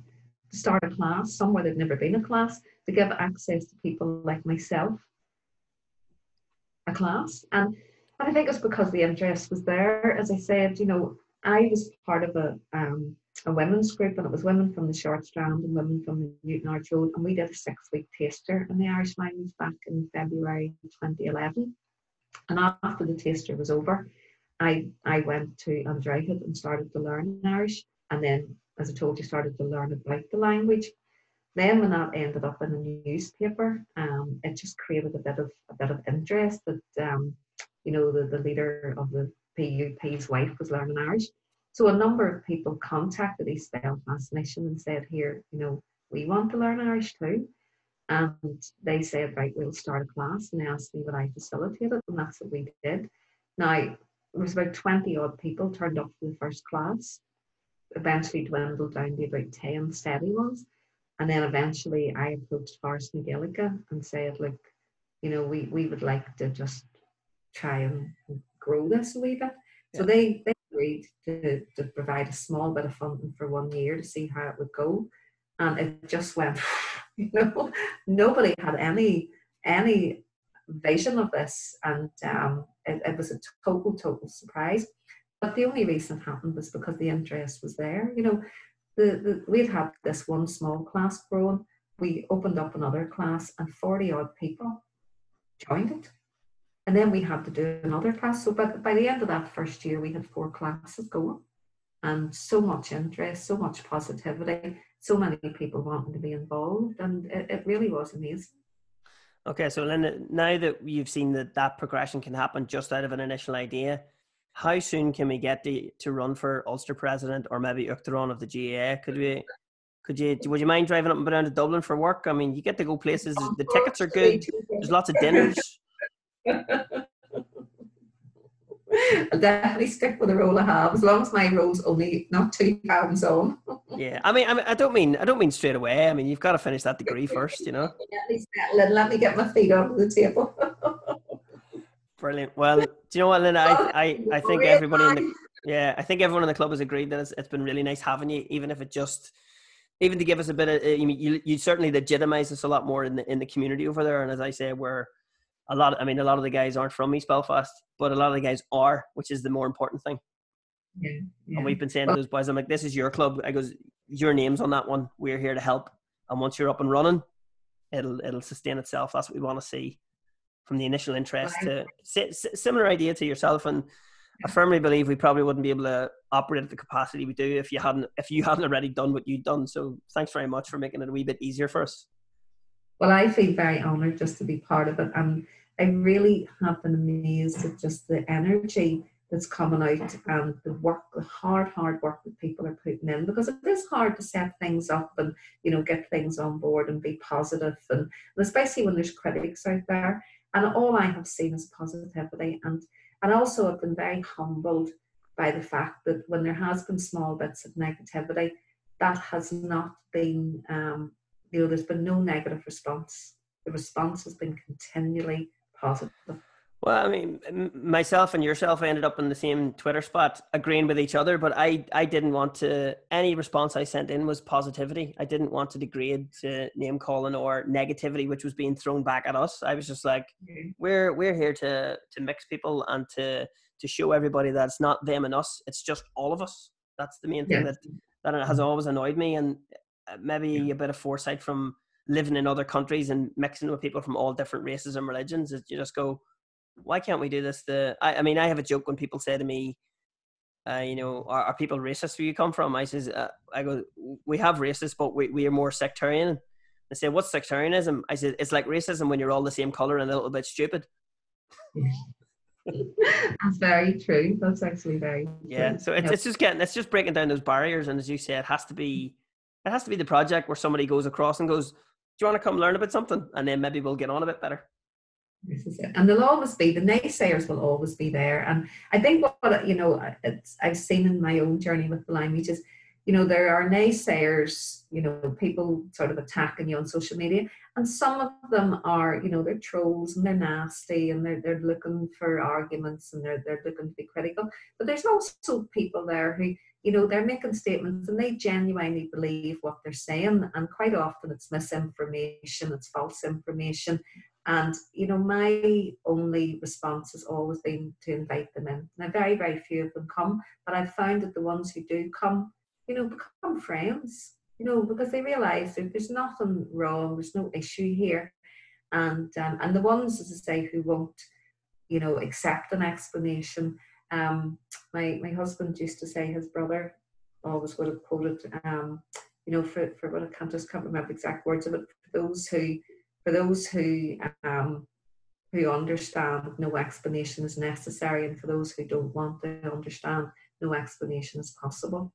to start a class somewhere they've never been a class, to give access to people like myself a class. And, and I think it's because the interest was there. As I said, you know, I was part of a um, a women's group, and it was women from the Short Strand and women from the Newtownards Road, and we did a six week taster in the Irish language back in February 2011. And after the taster was over, I I went to An Droichead and started to learn Irish, and then as I told you, started to learn about the language. Then when that ended up in a newspaper, um, it just created a bit of a bit of interest that um, you know the, the leader of the PUP's wife was learning Irish. So a number of people contacted East Belfast Mission and said, here, you know, we want to learn Irish too. And they said, right, we'll start a class. And they asked me would I facilitate it, and that's what we did. Now, there was about 20 odd people turned up for the first class eventually dwindled down to about 10 steady ones. And then eventually I approached Foras na Gaeilge and said, look, you know, we, we would like to just try and grow this a wee bit. Yeah. So they, they agreed to, to provide a small bit of funding for one year to see how it would go. And it just went, *laughs* you know, nobody had any any vision of this. And um, it, it was a total, total surprise. But the only reason it happened was because the interest was there. You know, the, the we'd had this one small class growing. We opened up another class, and forty odd people joined it. And then we had to do another class. So, but by the end of that first year, we had four classes going, and so much interest, so much positivity, so many people wanting to be involved, and it, it really was amazing. Okay, so Linda, now that you've seen that that progression can happen just out of an initial idea, how soon can we get to, to run for Ulster president or maybe Uachtarán of the GAA? Could we? Could you? Would you mind driving up and down to Dublin for work? I mean, you get to go places. The tickets are good. There's lots of dinners. I'll *laughs* definitely stick with the role I have as long as my role's only not two pounds on. *laughs* yeah, I mean, I mean, I don't mean, I don't mean straight away. I mean, you've got to finish that degree *laughs* first, you know. Let, let me get my feet under the table. Brilliant. Well, do you know what, Linda? I, I, I think everybody in the yeah, I think everyone in the club has agreed that it's, it's been really nice having you, even if it just even to give us a bit of uh, you, you, you certainly legitimize us a lot more in the in the community over there. And as I say, we're a lot. Of, I mean, a lot of the guys aren't from East Belfast, but a lot of the guys are, which is the more important thing. Yeah, yeah. And we've been saying to those boys, I'm like, this is your club. I goes, your name's on that one. We're here to help. And once you're up and running, it'll it'll sustain itself. That's what we want to see from the initial interest to similar idea to yourself and I firmly believe we probably wouldn't be able to operate at the capacity we do if you hadn't if you hadn't already done what you'd done. So thanks very much for making it a wee bit easier for us. Well, I feel very honoured just to be part of it, and I really have been amazed at just the energy that's coming out and the work, the hard, hard work that people are putting in because it is hard to set things up and you know get things on board and be positive and, and especially when there's critics out there. And all I have seen is positivity and and also I've been very humbled by the fact that when there has been small bits of negativity, that has not been um, you know, there's been no negative response. The response has been continually positive. Well, I mean, myself and yourself ended up in the same Twitter spot, agreeing with each other. But I, I didn't want to. Any response I sent in was positivity. I didn't want to degrade to name calling or negativity, which was being thrown back at us. I was just like, mm-hmm. we're we're here to to mix people and to to show everybody that it's not them and us. It's just all of us. That's the main thing that that has always annoyed me. And uh, maybe yeah. a bit of foresight from living in other countries and mixing with people from all different races and religions is you just go why can't we do this? The i, I mean i have a joke when people say to me uh, you know are, are, people racist where you come from? I says uh, i go we have racists but we, we are more sectarian. They say what's sectarianism? I said it's like racism when you're all the same color and a little bit stupid. *laughs* That's very true. That's actually very yeah true. so it's, it's just getting it's just breaking down those barriers and as you say it has to be it has to be the project where somebody goes across and goes, "Do you want to come learn about something?" And then maybe we'll get on a bit better. This is it. And they'll always be the naysayers will always be there. And I think what you know, I've seen in my own journey with the language is, you know, there are naysayers. You know, people sort of attacking you on social media, and some of them are, you know, they're trolls and they're nasty and they're they're looking for arguments and they're they're looking to be critical. But there's also people there who you know, they're making statements and they genuinely believe what they're saying. And quite often it's misinformation, it's false information. And, you know, my only response has always been to invite them in. Now, very, very few of them come, but I've found that the ones who do come, you know, become friends, you know, because they realize that there's nothing wrong, there's no issue here. And, um, and the ones, as I say, who won't, you know, accept an explanation, um, my my husband used to say his brother always would have quoted, um, you know, for for what I can't just can't remember exact words of it. For those who for those who um, who understand, no explanation is necessary, and for those who don't want to understand, no explanation is possible.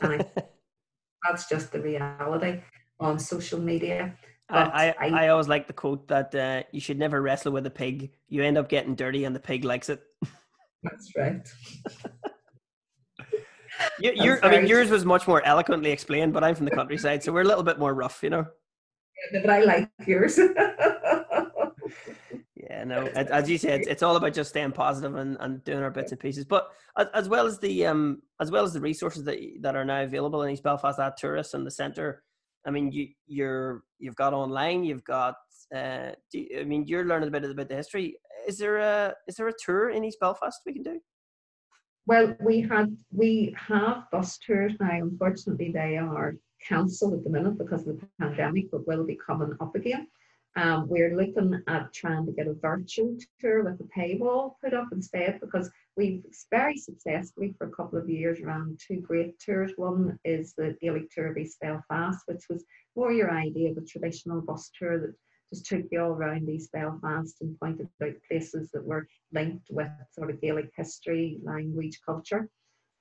And I, *laughs* that's just the reality on social media. I, I, I, always like the quote that uh, you should never wrestle with a pig. You end up getting dirty, and the pig likes it. That's right. you, your, I mean, yours was much more eloquently explained, but I'm from the countryside, so we're a little bit more rough, you know. But I like yours. yeah, no, as you said, it's all about just staying positive and, and doing our bits and pieces. But as, as well as the um, as well as the resources that that are now available in East Belfast at Turas and the centre, I mean, you you're you've got online, you've got. Uh, you, I mean, you're learning a bit about the history is there a is there a tour in East Belfast we can do? Well, we had we have bus tours now. Unfortunately, they are cancelled at the minute because of the pandemic, but will be coming up again. Um, we're looking at trying to get a virtual tour with a paywall put up instead because we've very successfully for a couple of years ran two great tours. One is the Gaelic Tour of East Belfast, which was more your idea of a traditional bus tour that just took you all around East Belfast and pointed out places that were linked with sort of Gaelic history, language, culture.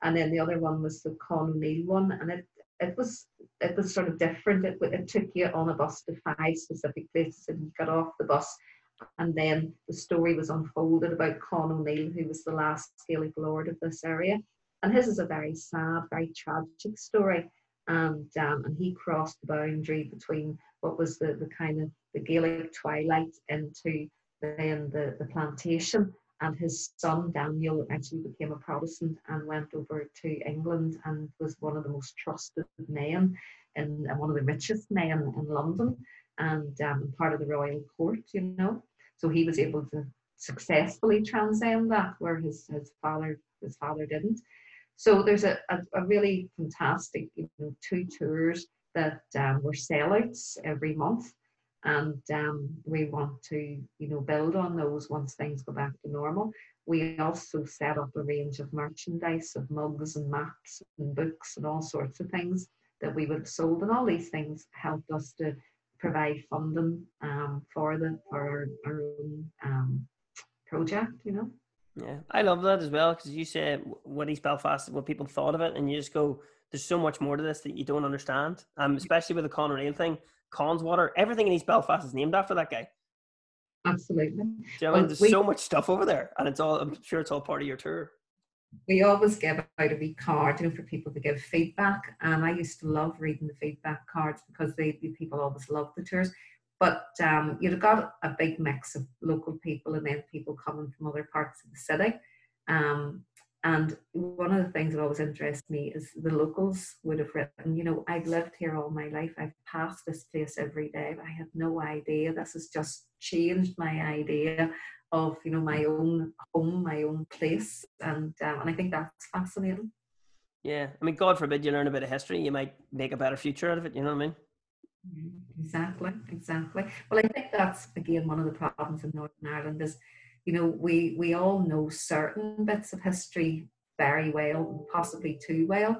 And then the other one was the Con O'Neill one, and it it was it was sort of different. It, it took you on a bus to five specific places, and you got off the bus, and then the story was unfolded about Con O'Neill, who was the last Gaelic lord of this area. And his is a very sad, very tragic story. And um, and he crossed the boundary between what was the, the kind of the Gaelic twilight into then the, the plantation. And his son Daniel actually became a Protestant and went over to England and was one of the most trusted men and, and one of the richest men in London and um, part of the royal court, you know. So he was able to successfully transcend that where his, his father his father didn't. So there's a, a, a really fantastic you know, two tours that um, were sellouts every month and um, we want to you know build on those once things go back to normal we also set up a range of merchandise of mugs and maps and books and all sorts of things that we would have sold. And all these things helped us to provide funding um, for the for our, our own um, project, you know. Yeah, I love that as well because you say what East Belfast, what people thought of it, and you just go, "There's so much more to this that you don't understand." Um, especially with the Con Rail thing, Connswater, everything in East Belfast is named after that guy. Absolutely. You know, well, there's we, so much stuff over there, and it's all. I'm sure it's all part of your tour. We always give out a wee card, you know, for people to give feedback. And I used to love reading the feedback cards because they people always love the tours. But um, you've got a big mix of local people and then people coming from other parts of the city. Um, and one of the things that always interests me is the locals would have written, you know, I've lived here all my life. I've passed this place every day. I had no idea. This has just changed my idea of, you know, my own home, my own place. And um, and I think that's fascinating. Yeah. I mean, God forbid you learn a bit of history, you might make a better future out of it. You know what I mean? Mm-hmm. Exactly, exactly. Well, I think that's again one of the problems in Northern Ireland is you know, we, we all know certain bits of history very well, possibly too well,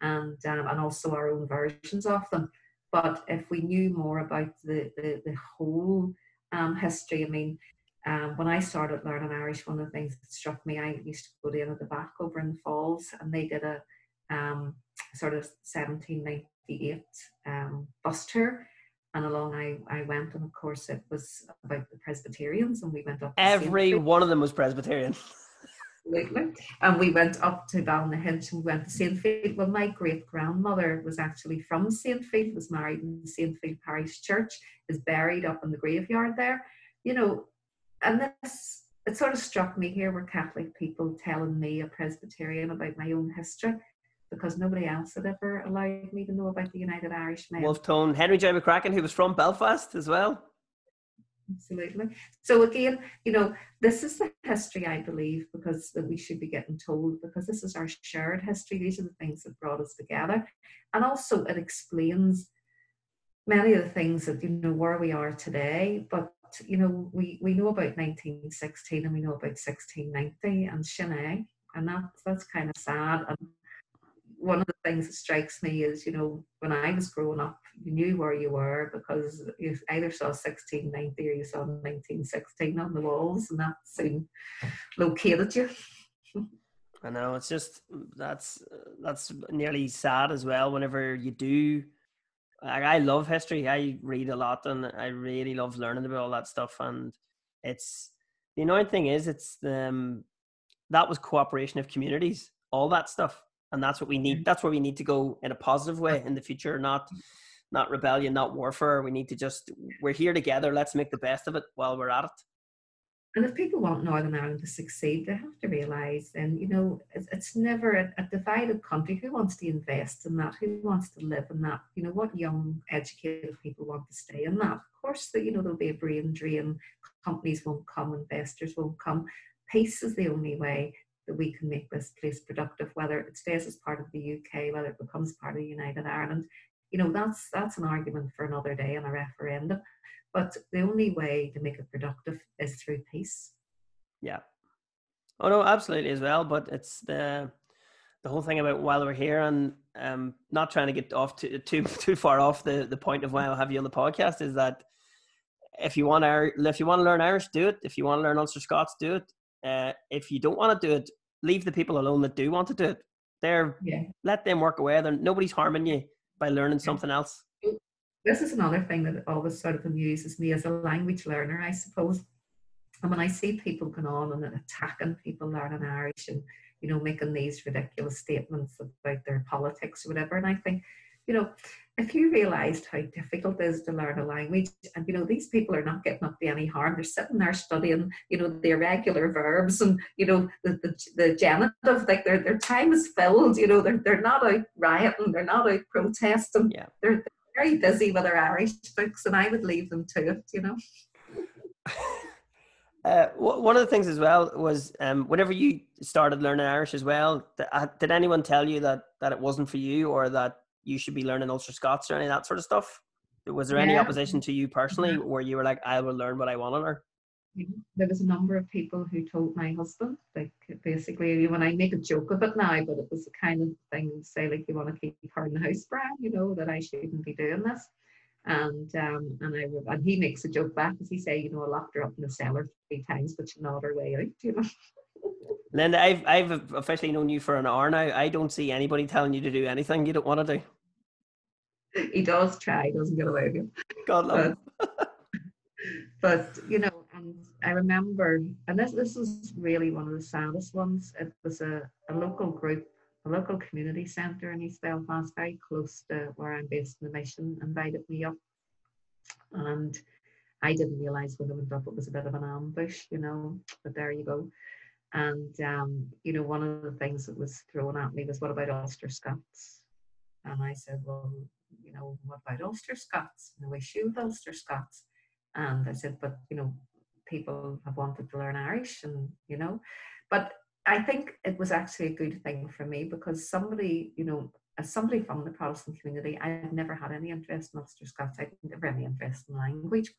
and, um, and also our own versions of them. But if we knew more about the, the, the whole um, history, I mean, um, when I started learning Irish, one of the things that struck me, I used to go down at the back over in the falls, and they did a um, sort of 1798 um, bus tour and along I, I went and of course it was about the Presbyterians and we went up every one of them was Presbyterian. Absolutely. And we went up to Ballynahinch and we went to Saint Saintfield well my great grandmother was actually from Saint Saintfield was married in the Saintfield Parish Church is buried up in the graveyard there you know. And this it sort of struck me here were Catholic people telling me a Presbyterian about my own history because nobody else had ever allowed me to know about the United Irishmen. Wolfe Tone, Henry Joy McCracken, who was from Belfast as well. Absolutely. So again, you know, this is the history I believe because that we should be getting told because this is our shared history. These are the things that brought us together, and also it explains many of the things that you know where we are today. But you know, we we know about 1916 and we know about 1690 and Sin and that's that's kind of sad. And one of the things that strikes me is, you know, when I was growing up, you knew where you were because you either saw 1690 or you saw 1916 on the walls, and that soon located you. I know it's just that's that's nearly sad as well. Whenever you do, like, I love history. I read a lot, and I really love learning about all that stuff. And it's the annoying thing is, it's um that was cooperation of communities, all that stuff and that's what we need that's where we need to go in a positive way in the future not not rebellion not warfare we need to just we're here together let's make the best of it while we're at it and if people want Northern Ireland to succeed, they have to realise, and you know, it's, it's never a, a, divided country. Who wants to invest in that? Who wants to live in that? You know, what young, educated people want to stay in that? Of course, that you know there'll be a brain drain. Companies won't come, investors won't come. Peace is the only way that we can make this place productive, whether it stays as part of the UK, whether it becomes part of United Ireland. You know, that's that's an argument for another day and a referendum. But the only way to make it productive is through peace. Yeah. Oh no, absolutely as well. But it's the the whole thing about while we're here and um not trying to get off too too *laughs* too far off the the point of why I'll have you on the podcast is that if you want to if you want to learn Irish, do it. If you want to learn Ulster Scots, do it. Uh, if you don't want to do it, leave the people alone that do want to do it. They're yeah. let them work away. They're, nobody's harming you by learning something else. This is another thing that always sort of amuses me as a language learner, I suppose. And when I see people going on and attacking people learning Irish and you know making these ridiculous statements about their politics or whatever, and I think, you know, if you realized how difficult it is to learn a language, and you know, these people are not getting up to any harm, they're sitting there studying, you know, the irregular verbs and you know, the, the, the genitive, like their their time is filled, you know, they're they're not out rioting, they're not out protesting, yeah. they're, they're very busy with their Irish books, and I would leave them to it, you know. *laughs* *laughs* Uh, one of the things as well was um, whenever you started learning Irish as well, uh, did anyone tell you that that it wasn't for you or that you should be learning Ulster Scots or any of that sort of stuff? Was there yeah. any opposition to you personally where you were like, I will learn what I want to learn? there was a number of people who told my husband, like basically, when I make a joke of it now, but it was the kind of thing say, like, you want to keep her in the house, Brian, you know, that I shouldn't be doing this. And um, and I and he makes a joke back as he say, you know, I locked her up in the cellar three times, but she gnawed her way out, you know. Linda, I've I've officially known you for an hour now. I don't see anybody telling you to do anything you don't want to do. He does try, he doesn't get away with it. God love but, but you know, and I remember, and this this was really one of the saddest ones. It was a, a local group, a local community centre in East Belfast, very close to where I'm based in the mission, invited me up, and I didn't realise when I went up it was a bit of an ambush, you know. But there you go. And um, you know, one of the things that was thrown at me was, "What about Ulster Scots?" And I said, "Well, know, what about Ulster Scots? No issue with Ulster Scots." And I said, "But you know, people have wanted to learn Irish, and you know, but I think it was actually a good thing for me because somebody, you know, as somebody from the Protestant community, I had never had any interest in Ulster Scots. I didn't never any interest in language.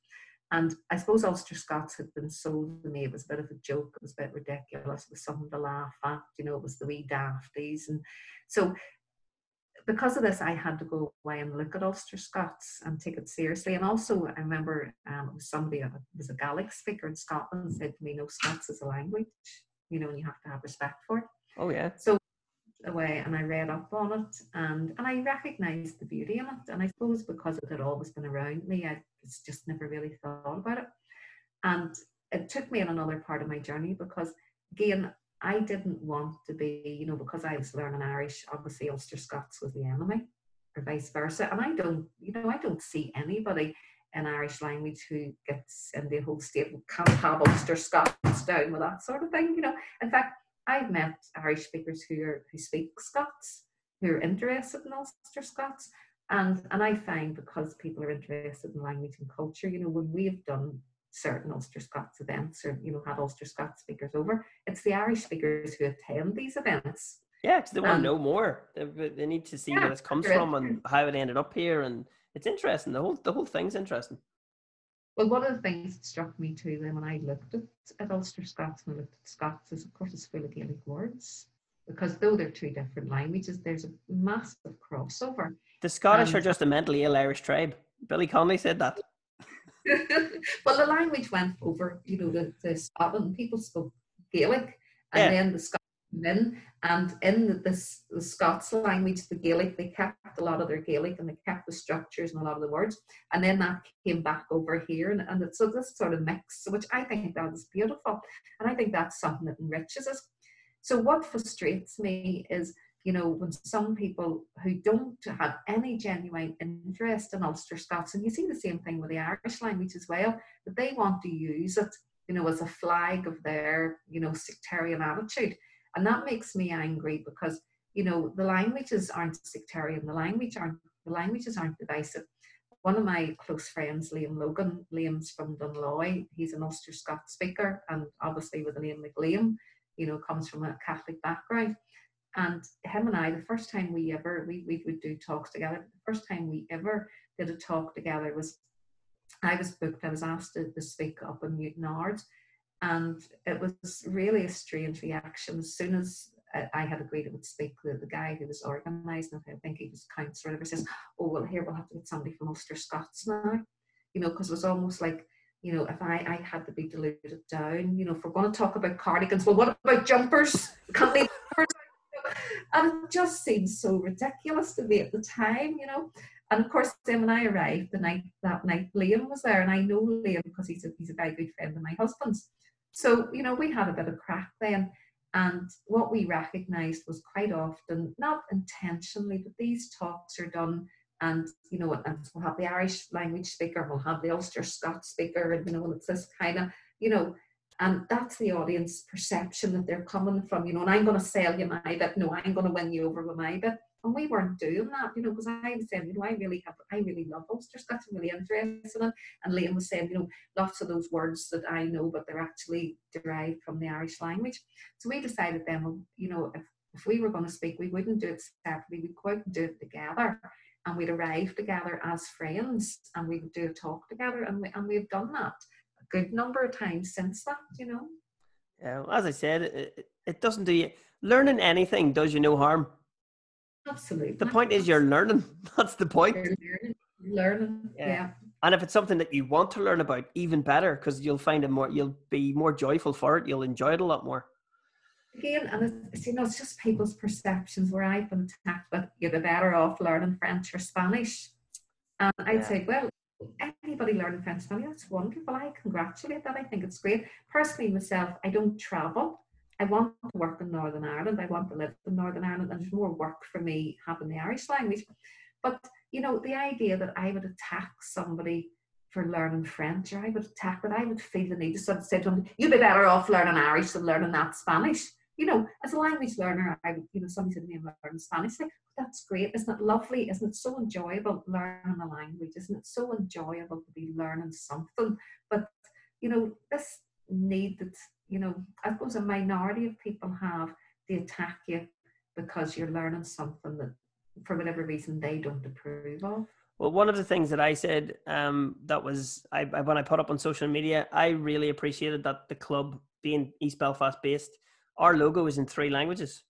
And I suppose Ulster Scots had been sold to me. It was a bit of a joke. It was a bit ridiculous. It was something to laugh at. You know, it was the wee dafties. And so because of this, I had to go away and look at Ulster Scots and take it seriously. And also, I remember um, it was somebody, it was a Gaelic speaker in Scotland, said to me, no, Scots is a language, you know, and you have to have respect for it. Oh, yeah. So away and I read up on it and, and I recognised the beauty in it. And I suppose because it had always been around me, I just never really thought about it. And it took me in another part of my journey because, again, I didn't want to be, you know, because I was learning Irish, obviously Ulster Scots was the enemy, or vice versa. And I don't, you know, I don't see anybody in Irish language who gets in the whole state can't have Ulster Scots down with that sort of thing, you know. In fact, I've met Irish speakers who are who speak Scots, who are interested in Ulster Scots. And and I find because people are interested in language and culture, you know, when we've done certain Ulster Scots events or you know had Ulster Scots speakers over, it's the Irish speakers who attend these events. Yeah, because they want to um, know more. They, they need to see yeah, where this comes from and how it ended up here, and it's interesting. The whole the whole thing's interesting. Well, one of the things that struck me too then when I looked at, at Ulster Scots and I looked at Scots is, of course, it's full of Gaelic words because though they're two different languages, there's a massive crossover. The Scottish are um, just a mentally ill Irish tribe. Billy Connolly said that. *laughs* well, the language went over, you know, the, the Scotland people spoke Gaelic, and yeah. then the Scots in, and in the, this, the Scots language, the Gaelic, they kept a lot of their Gaelic and they kept the structures and a lot of the words, and then that came back over here, and, and so this sort of mix, which I think that is beautiful, and I think that's something that enriches us. So what frustrates me is you know, when some people who don't have any genuine interest in Ulster Scots, and you see the same thing with the Irish language as well, that they want to use it, you know, as a flag of their, you know, sectarian attitude. And that makes me angry because, you know, the languages aren't sectarian, the language aren't the languages aren't divisive. One of my close friends, Liam Logan, Liam's from Dunloy, he's an Ulster Scots speaker, and obviously with the name McLean, you know, comes from a Catholic background. And him and I, the first time we ever, we, we would do talks together, the first time we ever did a talk together was, I was booked, I was asked to, to speak up in Newtownards. And it was really a strange reaction. As soon as I had agreed I would speak, the, the guy who was organising it, I think he was councillor, ever says, oh, well, here we'll have to get somebody from Ulster Scots now. You know, because it was almost like, you know, if I, I had to be diluted down, you know, if we're going to talk about cardigans, well, what about jumpers? Can't jumpers and it just seemed so ridiculous to me at the time, you know. And of course, then when I arrived the night that night, Liam was there, and I know Liam because he's a he's a very good friend of my husband's. So you know, we had a bit of crack then, and what we recognised was quite often, not intentionally, but these talks are done, and you know, and we'll have the Irish language speaker, we'll have the Ulster Scots speaker, and you know, it's this kind of, you know, and that's the audience perception that they're coming from, you know, and I'm going to sell you my bit. No, I'm going to win you over with my bit. And we weren't doing that, you know, because I was saying, you know, I really have, I really love Ulster Scots. I'm really interested in it. And Liam was saying, you know, lots of those words that I know, but they're actually derived from the Irish language. So we decided then, well, you know, if, if we were going to speak, we wouldn't do it separately. We'd and do it together. And we'd arrive together as friends and we would do a talk together. And, we, and we've done that good number of times since that, you know. Yeah, well, as I said, it, it doesn't do you learning anything does you no harm. Absolutely. The point is you're learning. *laughs* That's the point. learning, learning. Yeah. yeah. And if it's something that you want to learn about, even better, because you'll find it more. You'll be more joyful for it. You'll enjoy it a lot more. Again, and it's, you know, it's just people's perceptions. Where I've been attacked with, you're be better off learning French or Spanish. And I'd yeah. say, well, anybody learning French Spanish, that's wonderful. I congratulate that. I think it's great. Personally, myself, I don't travel. I want to work in Northern Ireland. I want to live in Northern Ireland, and there's more work for me having the Irish language. But you know, the idea that I would attack somebody for learning French, or I would attack that I would feel the need to sort of say to them, "You'd be better off learning Irish than learning that Spanish." You know, as a language learner, I would, you know, somebody said to me, "I'm learning Spanish." Like, that's great. Isn't it lovely? Isn't it so enjoyable learning a language? Isn't it so enjoyable to be learning something? But you know, this need that you know, I suppose a minority of people have, they attack you because you're learning something that, for whatever reason, they don't approve of. Well, one of the things that I said um, that was I, I, when I put up on social media, I really appreciated that the club being East Belfast based, our logo is in three languages.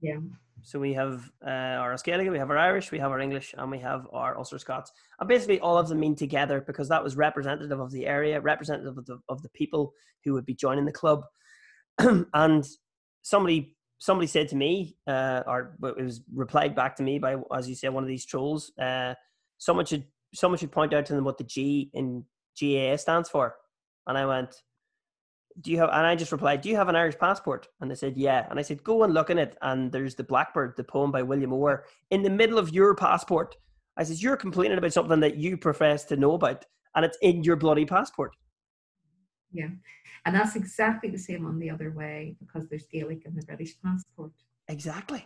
Yeah. So we have uh, our Gaelic, we have our Irish, we have our English, and we have our Ulster Scots. And basically, all of them mean together because that was representative of the area, representative of the, of the people who would be joining the club. *clears throat* and somebody somebody said to me, uh, or it was replied back to me by, as you said, one of these trolls. Uh, someone should someone should point out to them what the G in GAA stands for. And I went, do you have and i just replied do you have an irish passport? And they said yeah. And i said go and look in it. And there's the blackbird the poem by william O'War in the middle of your passport. I says you're complaining about something that you profess to know about and it's in your bloody passport. Yeah. And that's exactly the same on the other way because there's gaelic in the british passport. Exactly.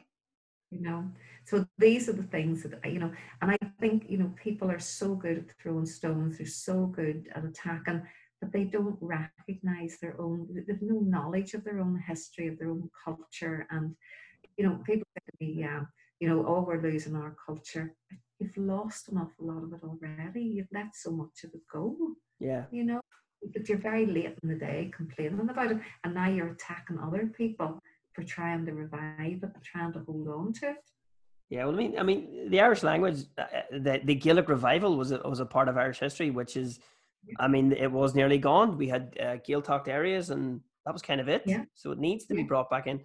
You know? So these are the things that you know and i think you know people are so good at throwing stones they're so good at attacking but they don't recognize their own, they've no knowledge of their own history, of their own culture. And, you know, people say to me, yeah, you know, oh, we're losing our culture. You've lost an awful lot of it already. You've let so much of it go. Yeah. You know, but you're very late in the day complaining about it. And now you're attacking other people for trying to revive it, trying to hold on to it. Yeah, well, I mean, I mean, the Irish language, uh, the, the Gaelic revival was a, was a part of Irish history, which is I mean, it was nearly gone. We had uh, Gaeltacht areas, and that was kind of it. Yeah. So it needs to be brought back in.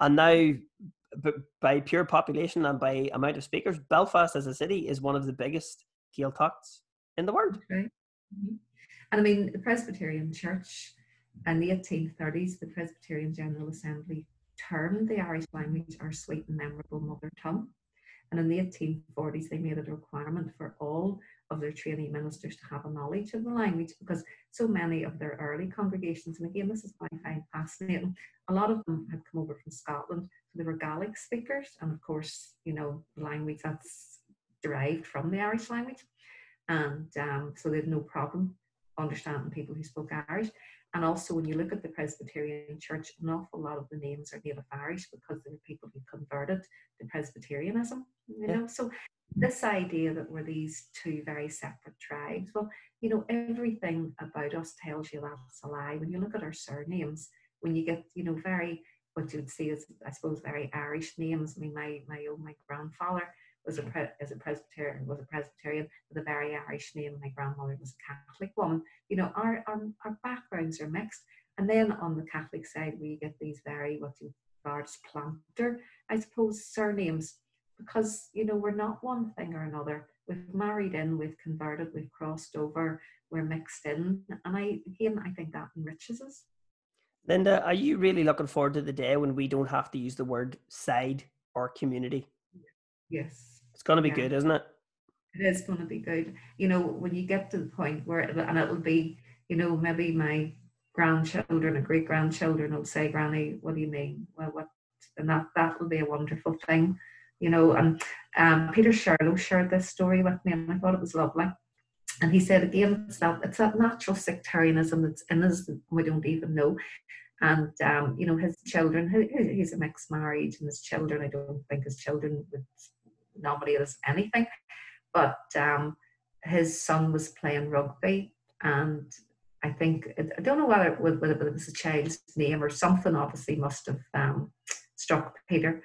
And now, b- by pure population and by amount of speakers, Belfast as a city is one of the biggest Gaeltachts in the world. Okay. Mm-hmm. And I mean, the Presbyterian Church in the 1830s, the Presbyterian General Assembly termed the Irish language our sweet and memorable mother tongue. And in the 1840s, they made it a requirement for all of their trainee ministers to have a knowledge of the language because so many of their early congregations, and again, this is what I find fascinating, a lot of them had come over from Scotland, so they were Gaelic speakers, and of course, you know, the language that's derived from the Irish language. And um, so they had no problem understanding people who spoke Irish. And also, when you look at the Presbyterian Church, an awful lot of the names are Native Irish because they were people who converted to Presbyterianism. You know, so this idea that we're these two very separate tribes, well, you know, everything about us tells you that's a lie. When you look at our surnames, when you get, you know, very what you would see as, I suppose, very Irish names. I mean, my my own my grandfather was a pre, as a Presbyterian was a Presbyterian with a very Irish name. My grandmother was a Catholic woman. You know, our our, our backgrounds are mixed. And then on the Catholic side, we get these very what you regard as planter, I suppose, surnames because you know we're not one thing or another. We've married in we've converted we've crossed over we're mixed in and i again i think that enriches us. Linda are you really looking forward to the day when we don't have to use the word side or community? Yes. It's going to be yeah. good isn't it? It is going to be good. You know when you get to the point where and it'll be you know maybe my grandchildren and great grandchildren will say granny what do you mean? Well what? And that that will be a wonderful thing you know, and um, Peter Shirlow shared this story with me, and I thought it was lovely. And he said again, it's that it's that natural sectarianism that's in us we don't even know. And um, you know, his children, he, he's a mixed marriage, and his children, I don't think his children would nominate as anything. But um, his son was playing rugby, and I think I don't know whether it, whether it was a child's name or something. Obviously, must have um, struck Peter,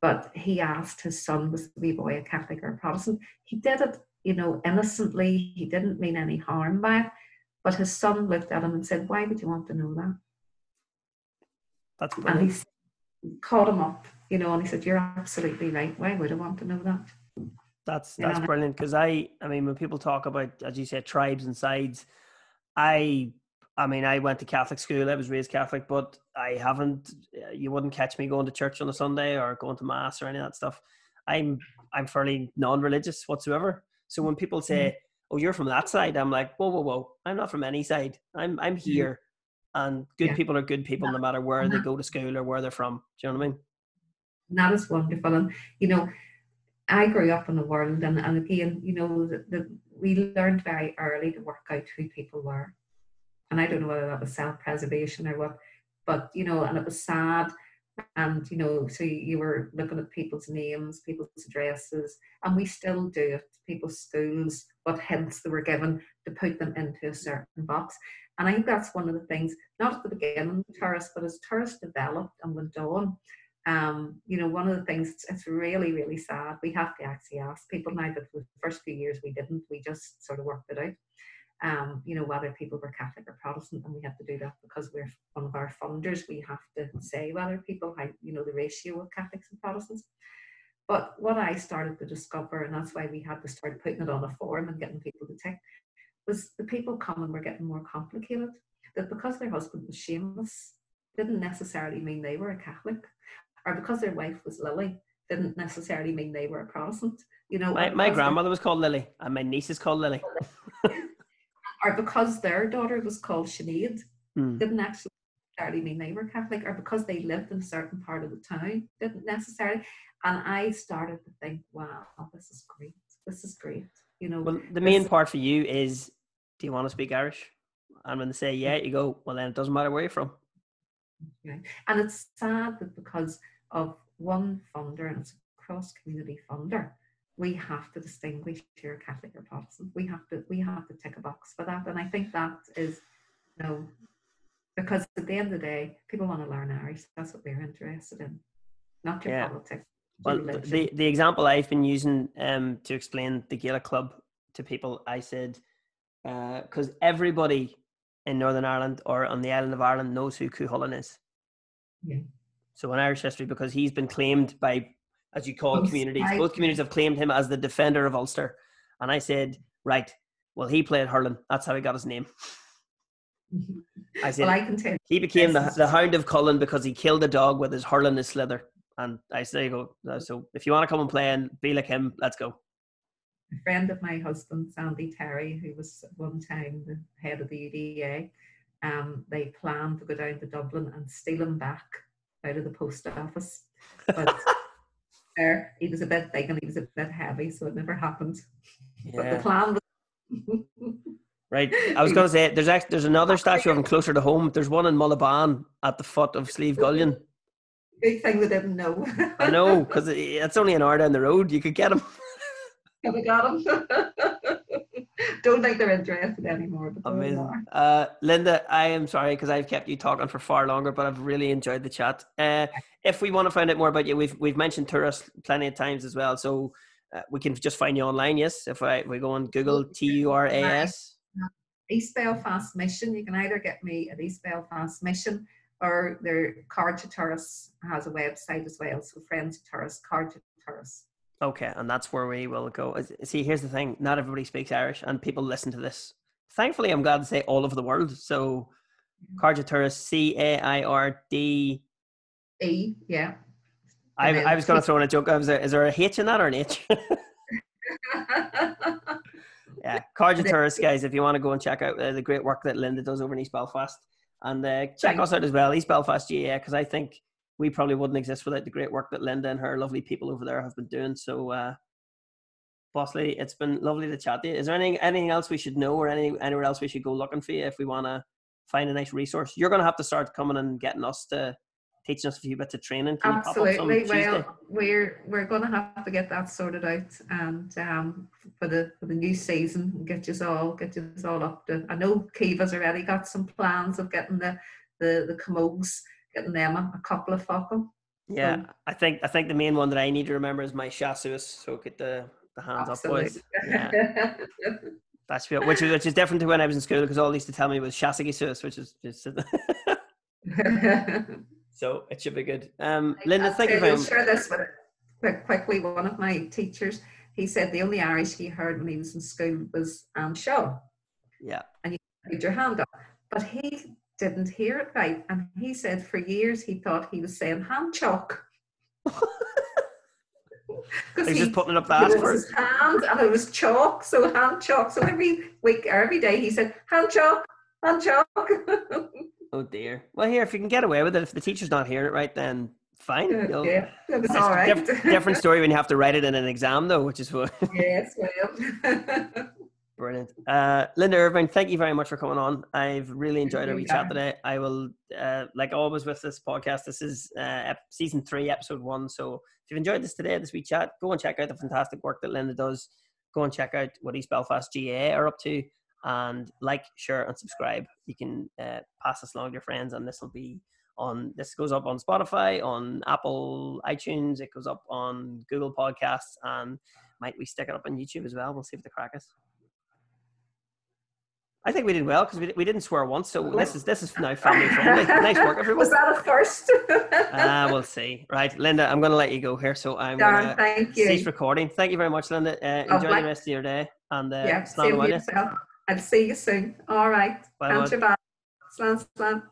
but he asked his son, "Was the wee boy a Catholic or a Protestant?" He did it, you know, innocently. He didn't mean any harm by it. But his son looked at him and said, "Why would you want to know that?" That's brilliant. And he caught him up, you know, and he said, "You're absolutely right. Why would I want to know that?" That's that's brilliant because I I mean when people talk about as you said tribes and sides, I I mean I went to Catholic school. I was raised Catholic, but I haven't. You wouldn't catch me going to church on a Sunday or going to mass or any of that stuff. I'm I'm fairly non-religious whatsoever. So when people say, mm-hmm. "Oh, you're from that side," I'm like, "Whoa, whoa, whoa! I'm not from any side. I'm I'm mm-hmm. here." And good yeah. people are good people no matter where they go to school or where they're from. Do you know what I mean? That is wonderful. And, you know, I grew up in the world, and, and again, you know, the, the, we learned very early to work out who people were. And I don't know whether that was self preservation or what, but, you know, and it was sad. And, you know, so you were looking at people's names, people's addresses, and we still do it, people's schools, what hints they were given to put them into a certain box. And I think that's one of the things, not at the beginning of Turas, but as Turas developed and went on, um, you know, one of the things it's, it's, really, really sad. We have to actually ask people now, but the first few years we didn't. We just sort of worked it out. Um, you know, whether people were Catholic or Protestant, and we have to do that because we're one of our funders. We have to say whether people, how you know, the ratio of Catholics and Protestants. But what I started to discover, and that's why we had to start putting it on a form and getting people to tick, was the people coming were getting more complicated. That because their husband was Seamus didn't necessarily mean they were a Catholic or because their wife was Lily didn't necessarily mean they were a Protestant. You know, my, my grandmother was called Lily, and my niece is called Lily. *laughs* or because their daughter was called Sinead, mm. didn't actually necessarily mean they were Catholic, or because they lived in a certain part of the town, didn't necessarily. And I started to think, wow, this is great. This is great. You know, well, the main part for you is, do you want to speak Irish? And when they say yeah, you go, well, then it doesn't matter where you're from. Okay. And it's sad that because of one funder and it's a cross community funder, we have to distinguish here Catholic or Protestant. We have to we have to tick a box for that. And I think that is you know because at the end of the day, people want to learn Irish. That's what we're interested in, not your yeah. politics. Well, the, the example I've been using um, to explain the Gaelic Club to people, I said, because uh, everybody in Northern Ireland or on the island of Ireland knows who Cuchulainn is. Yeah. So in Irish history, because he's been claimed by, as you call communities, both communities have claimed him as the defender of Ulster. And I said, right, well, he played hurling. That's how he got his name. I *laughs* said, well, I can tell he became the, the Hound of Culann because he killed a dog with his hurling his sliotar. And I say, go. So if you want to come and play and be like him, let's go a friend of my husband, Sandy Tyrie, who was one time the head of the UDA, um, they planned to go down to Dublin and steal him back out of the post office. But *laughs* there, he was a bit big and he was a bit heavy, so it never happened. Yeah. But the plan was. *laughs* right. I was going to say, there's actually, there's another statue of him closer to home. There's one in Mullaghbawn at the foot of Slieve Gullion. Big thing they didn't know. I know, because it's only an hour down the road. You could get him. *laughs* Have we got them? *laughs* Don't think they're interested anymore. Amazing. Uh, Linda, I am sorry because I've kept you talking for far longer, but I've really enjoyed the chat. Uh, if we want to find out more about you, we've we've mentioned Turas plenty of times as well, so uh, we can just find you online. Yes, if I we go on Google T U R A S. East Belfast Mission. You can either get me at East Belfast Mission or their Cairde Turas has a website as well. So Friends of Turas, Card to Tourists. Okay, and that's where we will go. See, here's the thing: not everybody speaks Irish, and people listen to this. Thankfully, I'm glad to say all over the world. So, Cairde Turas, C A I R D E, yeah. I, I was going to throw in a joke. I was, is there a H in that or an H? *laughs* yeah, Cairde Turas, guys. If you want to go and check out uh, the great work that Linda does over in East Belfast, and uh, check us out as well, East Belfast GAA, because I think we probably wouldn't exist without the great work that Linda and her lovely people over there have been doing. So, uh, Bosley, it's been lovely to chat to you. Is there anything anything else we should know, or any anywhere else we should go looking for you if we want to find a nice resource? You're going to have to start coming and getting us to teaching us a few bits of training. Can Absolutely. Well, we're we're going to have to get that sorted out, and um, for the for the new season, get you all get you all up to. I know Kiva's already got some plans of getting the the the commodes, getting them a, a couple of fucking. Yeah, so, I think I think the main one that I need to remember is my chasseurs. So get the the hands absolutely. up, boys. Yeah. *laughs* That's which is which is different to when I was in school because all they used to tell me was chasseurs, which is just. *laughs* so it should be good. Um, Linda, thank you very much. Share this with quick, quickly. One of my teachers, he said the only Irish he heard when he was in school was um, show. Yeah. And you put your hand up, but he didn't hear it right, and he said for years he thought he was saying hand chalk. *laughs* He's he, just putting it up the ass for his hand, and it was chalk, so hand chalk. So every week, every day, he said hand chalk, hand chalk. *laughs* Oh dear. Well, here, if you can get away with it, if the teacher's not hearing it right, then fine. Uh, yeah, that's all right. Diff- different story when you have to write it in an exam, though, which is what. *laughs* yes, well. Brilliant. Uh, Linda Ervine, thank you very much for coming on. I've really enjoyed our wee chat today. I will, uh, like always with this podcast, this is uh, season three, episode one. So if you've enjoyed this today, this wee chat, go and check out the fantastic work that Linda does. Go and check out what East Belfast GAA are up to and like, share, and subscribe. You can uh, pass this along to your friends, and this will be on. This goes up on Spotify, on Apple iTunes. It goes up on Google Podcasts, and might we stick it up on YouTube as well? We'll see if the crack is. I think we did well because we, we didn't swear once, so this is this is now family friendly. nice work, everyone. Was that a first? Ah, *laughs* uh, we'll see. Right, Linda, I'm going to let you go here, so I'm going to thank you. cease recording. Thank you very much, Linda. Uh, enjoy the rest of your day, and uh, yeah, same yourself. I'll see you soon. All right. Bye. Bye. Slan, slan.